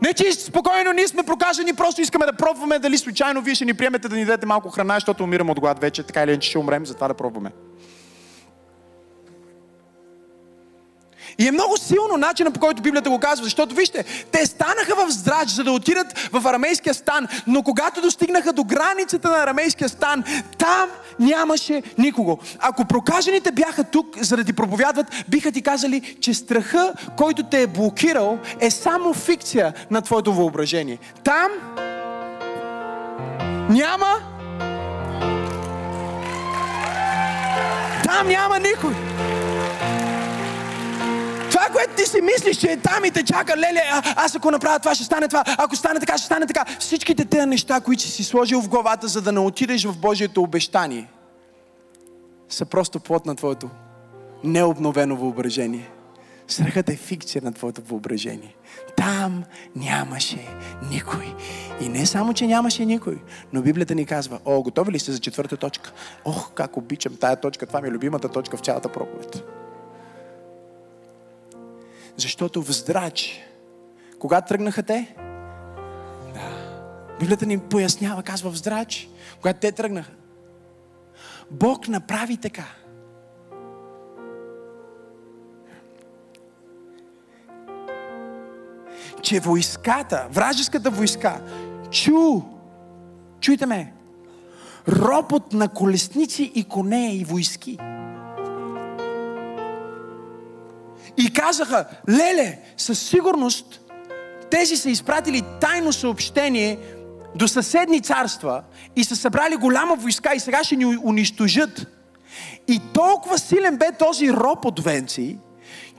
Нечист! Спокойно, ние сме прокажени, просто искаме да пробваме дали случайно вие ще ни приемете да ни дадете малко храна, защото умирам от глад вече, така или иначе ще умрем, затова да пробваме. И е много силно начинът по който Библията го казва, защото вижте, те станаха в здрач, за да отидат в арамейския стан, но когато достигнаха до границата на арамейския стан, там нямаше никого. Ако прокажените бяха тук, за да ти проповядват, биха ти казали, че страха, който те е блокирал, е само фикция на твоето въображение. Там няма там няма никой това, което ти си мислиш, че е там и те чака, леле, а, аз ако направя това, ще стане това, ако стане така, ще стане така. Всичките тези неща, които си сложил в главата, за да не отидеш в Божието обещание, са просто плод на твоето необновено въображение. Страхът е фикция на твоето въображение. Там нямаше никой. И не само, че нямаше никой, но Библията ни казва, о, готови ли сте за четвърта точка? Ох, как обичам тая точка, това ми е любимата точка в цялата проповед. Защото в здрач, кога тръгнаха те? Да. Библията ни пояснява, казва в здрач, когато те тръгнаха. Бог направи така. Че войската, вражеската войска, чу, чуйте ме, ропот на колесници и коне и войски. И казаха, леле, със сигурност тези са изпратили тайно съобщение до съседни царства и са събрали голяма войска и сега ще ни унищожат. И толкова силен бе този роп от венци,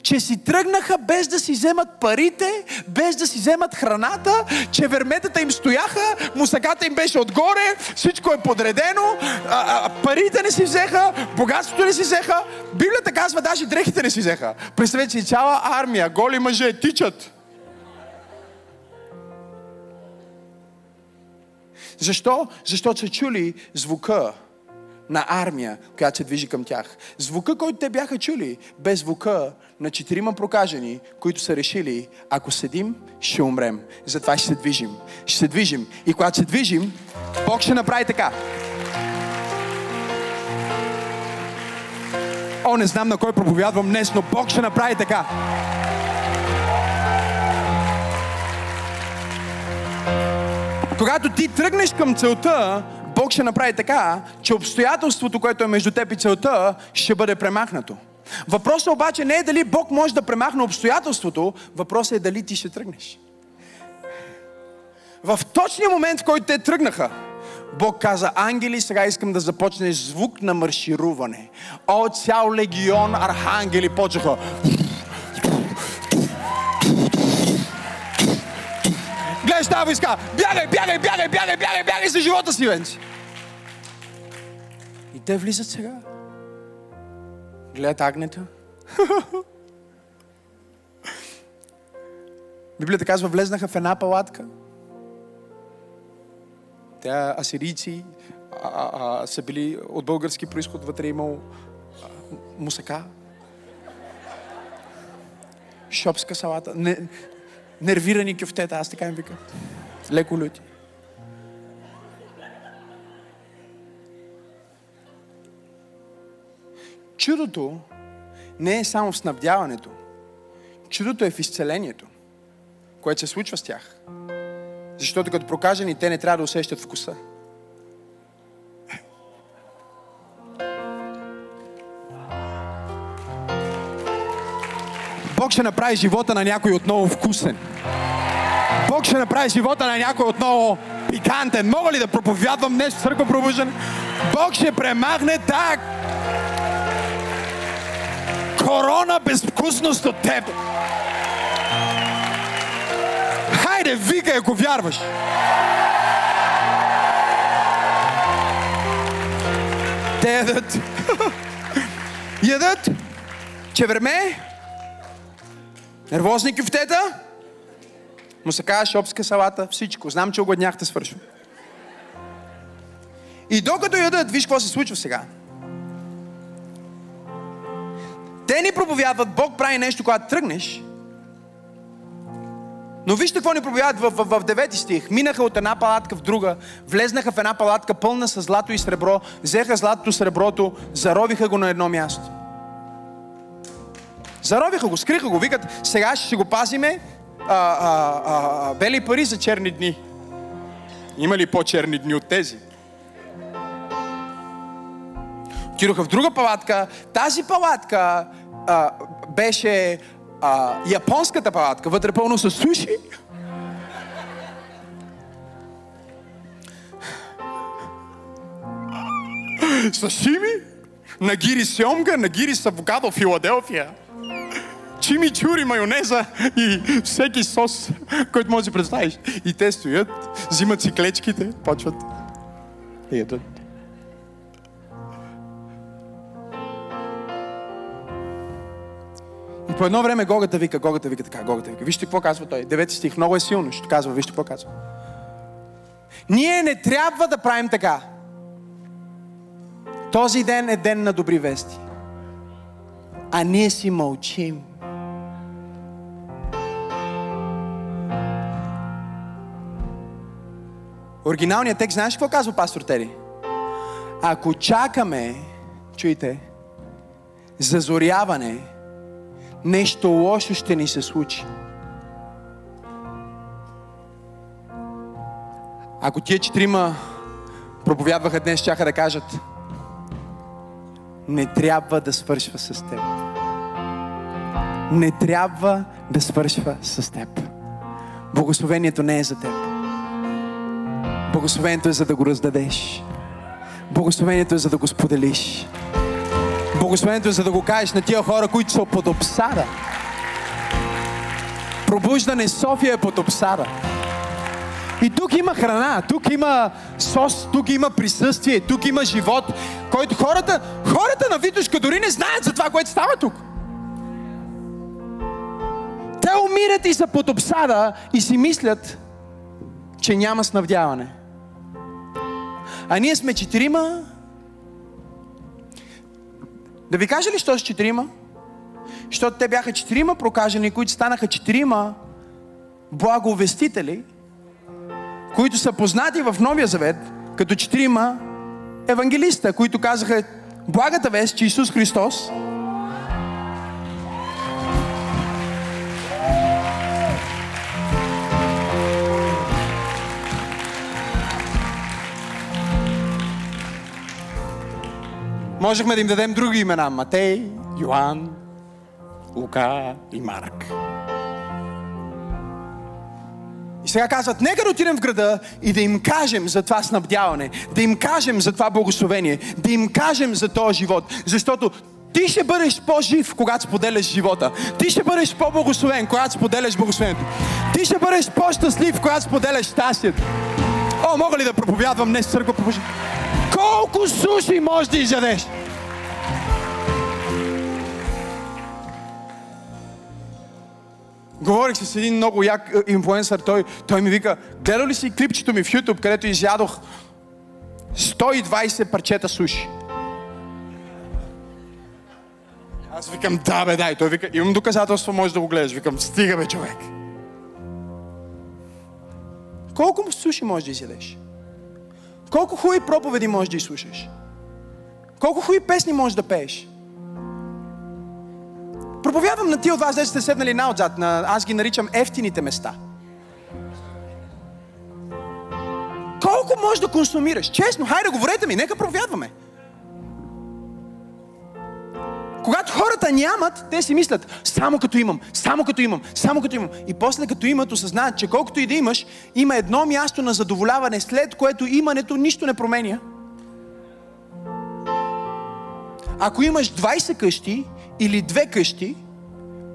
че си тръгнаха без да си вземат парите, без да си вземат храната, че верметата им стояха, мусаката им беше отгоре, всичко е подредено, а, а, парите не си взеха, богатството не си взеха. Библията казва, даже дрехите не си взеха. Представете си, цяла армия, голи мъже, тичат. Защо? Защото са чули звука на армия, която се движи към тях. Звука, който те бяха чули, без звука на четирима прокажени, които са решили, ако седим, ще умрем. Затова ще се движим. Ще се движим. И когато се движим, Бог ще направи така. О, не знам на кой проповядвам днес, но Бог ще направи така. Когато ти тръгнеш към целта, Бог ще направи така, че обстоятелството, което е между теб и целта, ще бъде премахнато. Въпросът обаче не е дали Бог може да премахне обстоятелството, въпросът е дали ти ще тръгнеш. В точния момент, в който те тръгнаха, Бог каза, ангели, сега искам да започне звук на маршируване. О, цял легион архангели почнаха. Тази войска! Бягай, бягай, бягай, бягай, бягай, бягай за живота си, Венци! И те влизат сега. Гледат агнета. *laughs* Библията казва, влезнаха в една палатка. Те асирийци са били от български происход, вътре е имал мусака. Шопска салата. Не, нервирани кюфтета, аз така им викам. Леко люти. Чудото не е само в снабдяването. Чудото е в изцелението, което се случва с тях. Защото като прокажени, те не трябва да усещат вкуса. Бог ще направи живота на някой отново вкусен. Бог ще направи живота на някой отново пикантен. Мога ли да проповядвам днес в църква пробуждане? Бог ще премахне так корона безвкусност от теб. Хайде, викай, ако вярваш. Те ядат. ядат. *laughs* Че време Нервозни кюфтета? Му се казва шопска салата, всичко. Знам, че огладняхте свършва. И докато ядат, виж какво се случва сега. Те ни проповядват, Бог прави нещо, когато тръгнеш. Но вижте какво ни проповядват в, в, в 9 стих. Минаха от една палатка в друга, влезнаха в една палатка пълна с злато и сребро, взеха златото, среброто, заровиха го на едно място. Заровиха го, скриха го, викат, сега ще го пазиме, а, а, а, бели пари за черни дни. Има ли по-черни дни от тези? Отидоха в друга палатка. Тази палатка а, беше а, японската палатка, вътре пълно с суши. Сашими, нагири сьомга, нагири с авокадо, Филаделфия. Чимичури, майонеза и всеки сос, който може да си представиш. И те стоят, взимат си клечките, почват и ядат. И по едно време Гогата вика, Гогата вика така, Гогата вика. Вижте какво казва той. Девети стих, много е силно, ще казва, вижте какво казва. Ние не трябва да правим така. Този ден е ден на добри вести. А ние си мълчим. Оригиналният текст, знаеш какво казва пастор Тери? Ако чакаме, чуйте, зазоряване, нещо лошо ще ни се случи. Ако тия четирима проповядваха днес, чаха да кажат, не трябва да свършва с теб. Не трябва да свършва с теб. Благословението не е за теб. Благословението е за да го раздадеш. Благословението е за да го споделиш. Благословението е за да го кажеш на тия хора, които са под обсада. Пробуждане София е под обсада. И тук има храна, тук има сос, тук има присъствие, тук има живот, който хората, хората на Витушка дори не знаят за това, което става тук. Те умират и са под обсада и си мислят, че няма снабдяване. А ние сме четирима. Да ви кажа ли, що с четирима? Защото те бяха четирима прокажени, които станаха четирима благовестители, които са познати в Новия Завет, като четирима евангелиста, които казаха благата вест, че Исус Христос Можехме да им дадем други имена. Матей, Йоан, Лука и Марк. И сега казват, нека да отидем в града и да им кажем за това снабдяване, да им кажем за това благословение, да им кажем за този живот. Защото ти ще бъдеш по-жив, когато споделяш живота. Ти ще бъдеш по-благословен, когато споделяш благословението. Ти ще бъдеш по-щастлив, когато споделяш щастието. О, мога ли да проповядвам днес църква? Колко суши можеш да изядеш? Говорих с един много як е, инфлуенсър, той, той ми вика, гледал ли си клипчето ми в YouTube, където изядох 120 парчета суши? Аз викам, да бе, дай. Той вика, имам доказателство, можеш да го гледаш. Викам, стига бе, човек. Колко суши можеш да изядеш? Колко хубави проповеди можеш да изслушаш? Колко хубави песни можеш да пееш? Проповядвам на тия от вас, де сте седнали наотзад, на, аз ги наричам ефтините места. Колко можеш да консумираш? Честно, хайде, говорете ми, нека проповядваме. Когато хората нямат, те си мислят, само като имам, само като имам, само като имам. И после като имат, осъзнаят, че колкото и да имаш, има едно място на задоволяване, след което имането нищо не променя. Ако имаш 20 къщи или две къщи,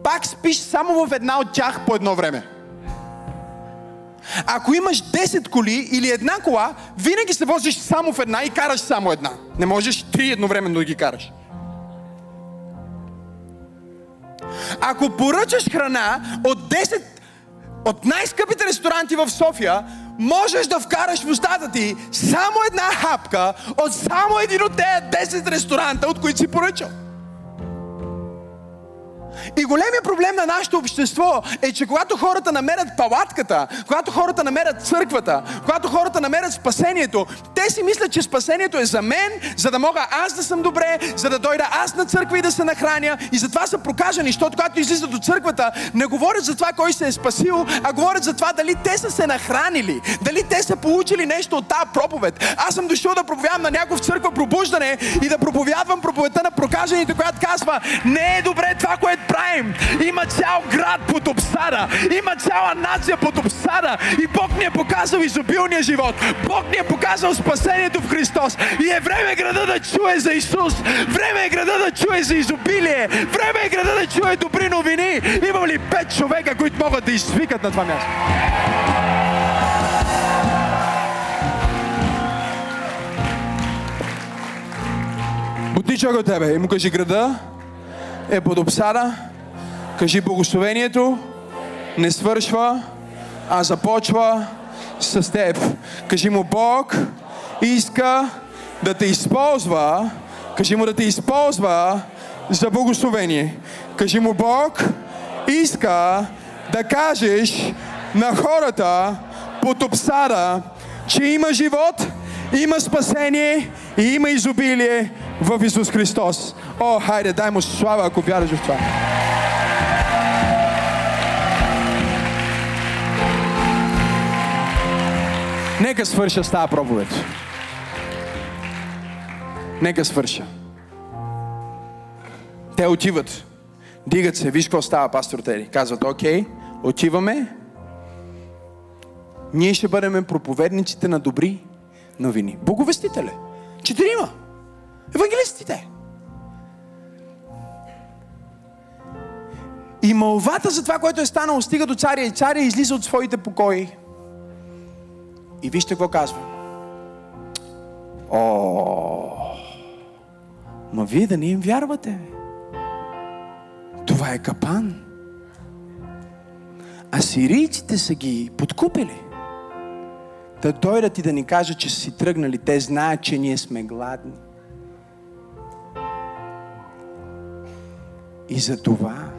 пак спиш само в една от тях по едно време. Ако имаш 10 коли или една кола, винаги се возиш само в една и караш само една. Не можеш три едновременно да ги караш. Ако поръчаш храна от 10 от най-скъпите ресторанти в София, можеш да вкараш в устата ти само една хапка от само един от тези 10 ресторанта, от които си поръчал. И големият проблем на нашето общество е, че когато хората намерят палатката, когато хората намерят църквата, когато хората намерят спасението, те си мислят, че спасението е за мен, за да мога аз да съм добре, за да дойда аз на църква и да се нахраня. И затова са прокажани, защото когато излизат от църквата, не говорят за това кой се е спасил, а говорят за това дали те са се нахранили, дали те са получили нещо от тази проповед. Аз съм дошъл да проповядвам на някой в църква пробуждане и да проповядвам проповедта на прокажените, която казва, не е добре това, което правим. Има цял град под обсада. Има цяла нация под обсада. И Бог ни е показал изобилния живот. Бог ни е показал спасението в Христос. И е време града да чуе за Исус. Време е града да чуе за изобилие. Време е града да чуе добри новини. Имам ли пет човека, които могат да извикат на това място? Бутича го тебе и му кажи града е под обсада. Кажи благословението не свършва, а започва с теб. Кажи му Бог иска да те използва. Кажи му да те използва за благословение. Кажи му Бог иска да кажеш на хората под обсада, че има живот, има спасение и има изобилие в Исус Христос. О, хайде, дай му слава, ако вярваш в това. Нека свърша с тази проповед. Нека свърша. Те отиват. Дигат се. Виж какво става, пастор Тери. Казват, окей, отиваме. Ние ще бъдем проповедниците на добри новини. Боговестителе. Четирима. Евангелистите. И малвата за това, което е станало, стига до царя и царя излиза от своите покои. И вижте какво казва. О, ма вие да не им вярвате. Това е капан. А сирийците са ги подкупили. Да дойдат и да ни кажат, че са си тръгнали. Те знаят, че ние сме гладни. И за това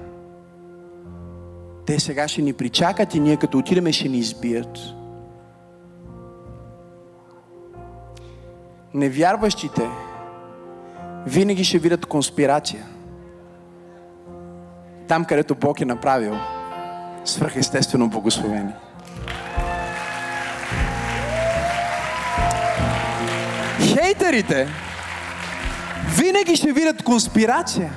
те сега ще ни причакат и ние като отидеме ще ни избият. Невярващите винаги ще видят конспирация. Там, където Бог е направил свръхестествено благословение. Хейтерите винаги ще видят конспирация.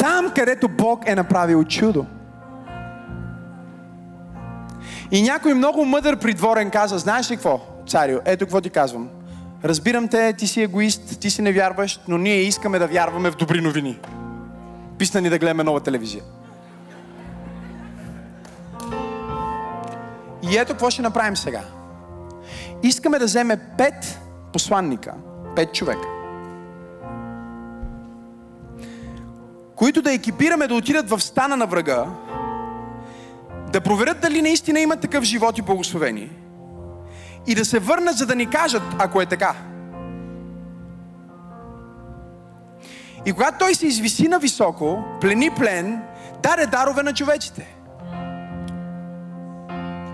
Там, където Бог е направил чудо. И някой много мъдър придворен каза, знаеш ли какво, царю, ето какво ти казвам. Разбирам те, ти си егоист, ти си не вярваш, но ние искаме да вярваме в добри новини. Писна ни да гледаме нова телевизия. И ето какво ще направим сега. Искаме да вземе пет посланника, пет човека, които да екипираме да отидат в стана на врага, да проверят дали наистина има такъв живот и благословение. И да се върнат, за да ни кажат, ако е така. И когато той се извиси на високо, плени плен, даде дарове на човеците.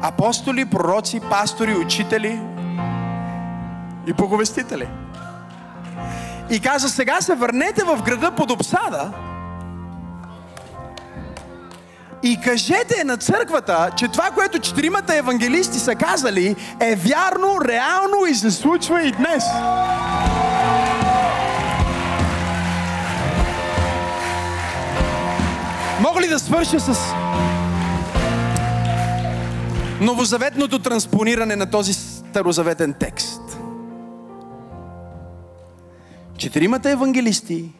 Апостоли, пророци, пастори, учители и боговестители. И каза, сега се върнете в града под обсада, и кажете на църквата, че това, което четиримата евангелисти са казали, е вярно, реално и се случва и днес. Мога ли да свърша с новозаветното транспониране на този старозаветен текст? Четиримата евангелисти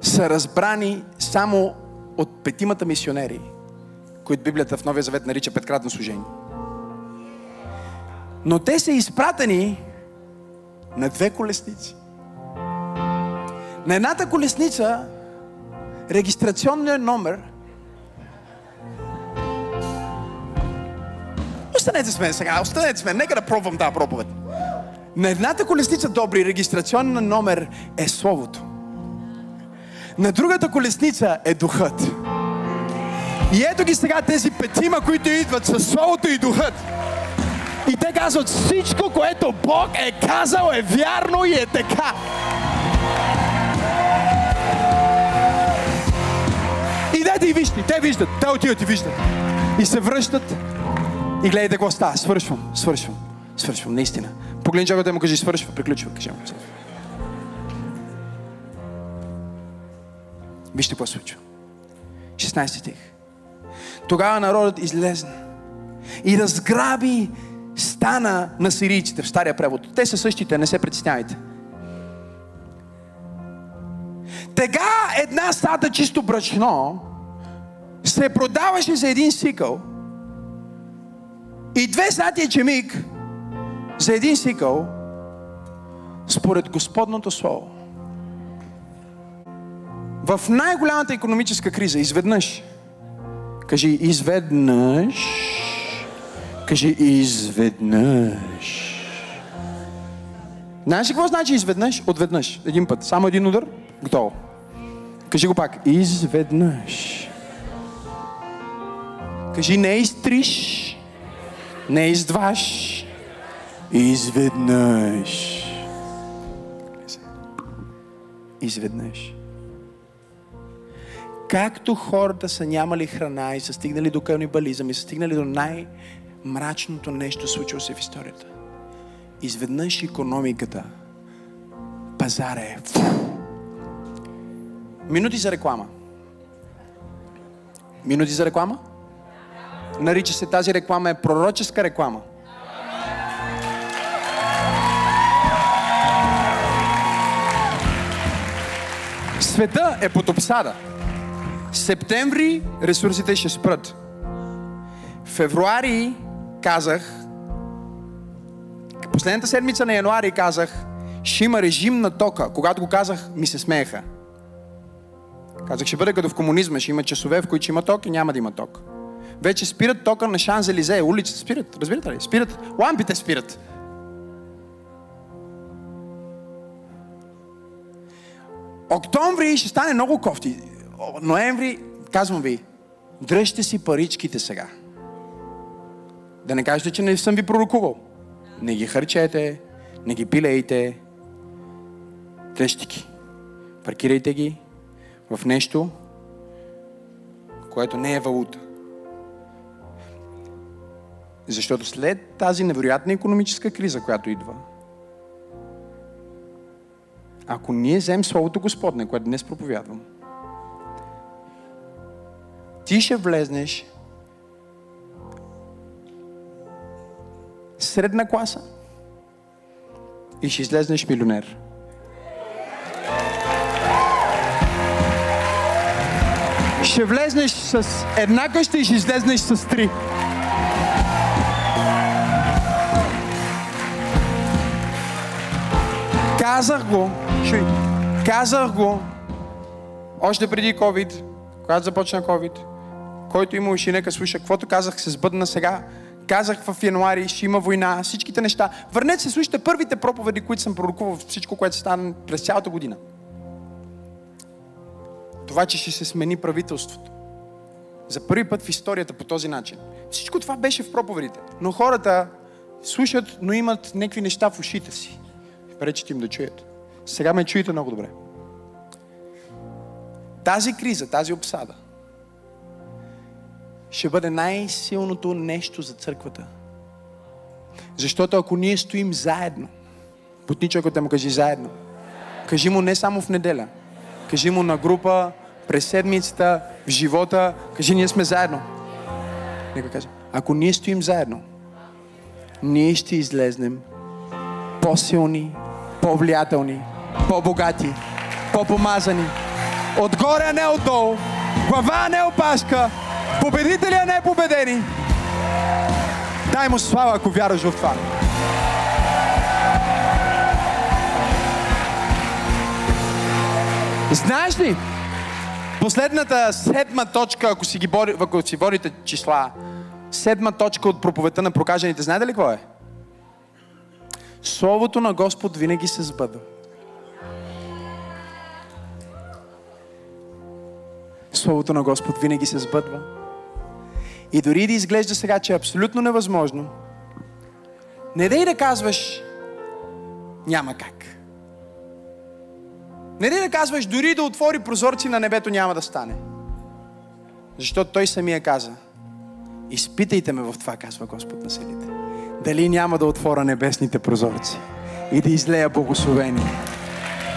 са разбрани само от петимата мисионери, които Библията в Новия Завет нарича петкратно служение. Но те са изпратени на две колесници. На едната колесница регистрационният номер Останете с мен сега, останете с мен, нека да пробвам тази проповед. На едната колесница добри регистрационен номер е Словото. На другата колесница е Духът. И ето ги сега тези петима, които идват със Словото и Духът. И те казват, всичко, което Бог е казал е вярно и е така. Идете и вижте, те виждат, те отиват и виждат. И се връщат и гледайте какво става. Свършвам, свършвам, свършвам, наистина. Погледни човекът му кажи, свършва, приключва. Кажи му. Вижте какво случва. 16 стих. Тогава народът излезна и разграби стана на сирийците в стария превод. Те са същите, не се притеснявайте. Тега една стата чисто брачно се продаваше за един сикъл и две стати чемик за един сикъл според Господното Слово. В най-голямата економическа криза, изведнъж, кажи изведнъж, кажи изведнъж. Знаеш ли какво значи изведнъж? Отведнъж. Един път. Само един удар. Готово. Кажи го пак. Изведнъж. Кажи не изтриш, не издваш, изведнъж. Изведнъж. Както хората са нямали храна и са стигнали до канибализъм и са стигнали до най-мрачното нещо, случило се в историята. Изведнъж економиката, пазара е. Минути за реклама. Минути за реклама? Нарича се тази реклама е пророческа реклама. Света е под обсада. Септември ресурсите ще спрат. Февруари казах, последната седмица на януари казах, ще има режим на тока. Когато го казах, ми се смееха. Казах, ще бъде като в комунизма, ще има часове, в които ще има ток и няма да има ток. Вече спират тока на Шанзелизе, улицата спират, разбирате ли? Спират, лампите спират. Октомври ще стане много кофти. Ноември, казвам ви, дръжте си паричките сега. Да не кажете, че не съм ви пророкувал. Не ги харчете, не ги пилейте. Дръжте ги. Паркирайте ги в нещо, което не е валута. Защото след тази невероятна економическа криза, която идва, ако ние вземем Словото Господне, което днес проповядвам, ти ще влезнеш средна класа и ще излезнеш милионер. Ще влезнеш с една къща и ще излезнеш с три. Казах го, чуй, казах го още преди COVID, когато започна COVID. Който има уши, нека слуша. Каквото казах се сбъдна сега. Казах в януари, ще има война, всичките неща. Върнете се, слушайте първите проповеди, които съм пророкувал, всичко, което стана през цялата година. Това, че ще се смени правителството. За първи път в историята по този начин. Всичко това беше в проповедите. Но хората слушат, но имат някакви неща в ушите си пречите им да чуят. Сега ме чуете много добре. Тази криза, тази обсада ще бъде най-силното нещо за църквата. Защото ако ние стоим заедно, потни човекът му кажи заедно. Кажи му не само в неделя. Кажи му на група, през седмицата, в живота. Кажи, ние сме заедно. Нека кажа. Ако ние стоим заедно, ние ще излезнем по-силни, по-влиятелни, по-богати, по-помазани. Отгоре, а не отдолу. Глава, а не опашка. Победители, а не победени. Дай му слава, ако вярваш в това. Знаеш ли, по последната седма точка, ако си, ги бори, ако си водите числа, седма точка от проповедта на прокажените, знаете ли какво е? Словото на Господ винаги се сбъдва. Словото на Господ винаги се сбъдва. И дори да изглежда сега, че е абсолютно невъзможно, не дай да казваш няма как. Не дай да казваш дори да отвори прозорци на небето няма да стане. Защото Той самия каза Изпитайте ме в това, казва Господ на силите. Дали няма да отворя небесните прозорци и да излея благословение.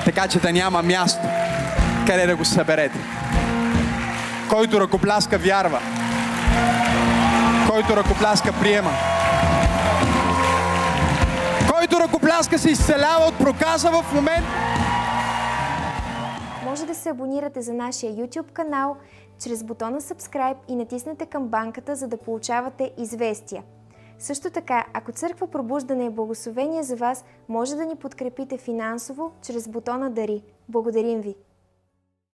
Така че да няма място, къде да го съберете. Който ръкопляска, вярва. Който ръкопляска, приема. Който ръкопляска, се изцелява от проказа в момент. Може да се абонирате за нашия YouTube канал чрез бутона Subscribe и натиснете камбанката, за да получавате известия. Също така, ако Църква Пробуждане е благословение за вас, може да ни подкрепите финансово чрез бутона Дари. Благодарим ви!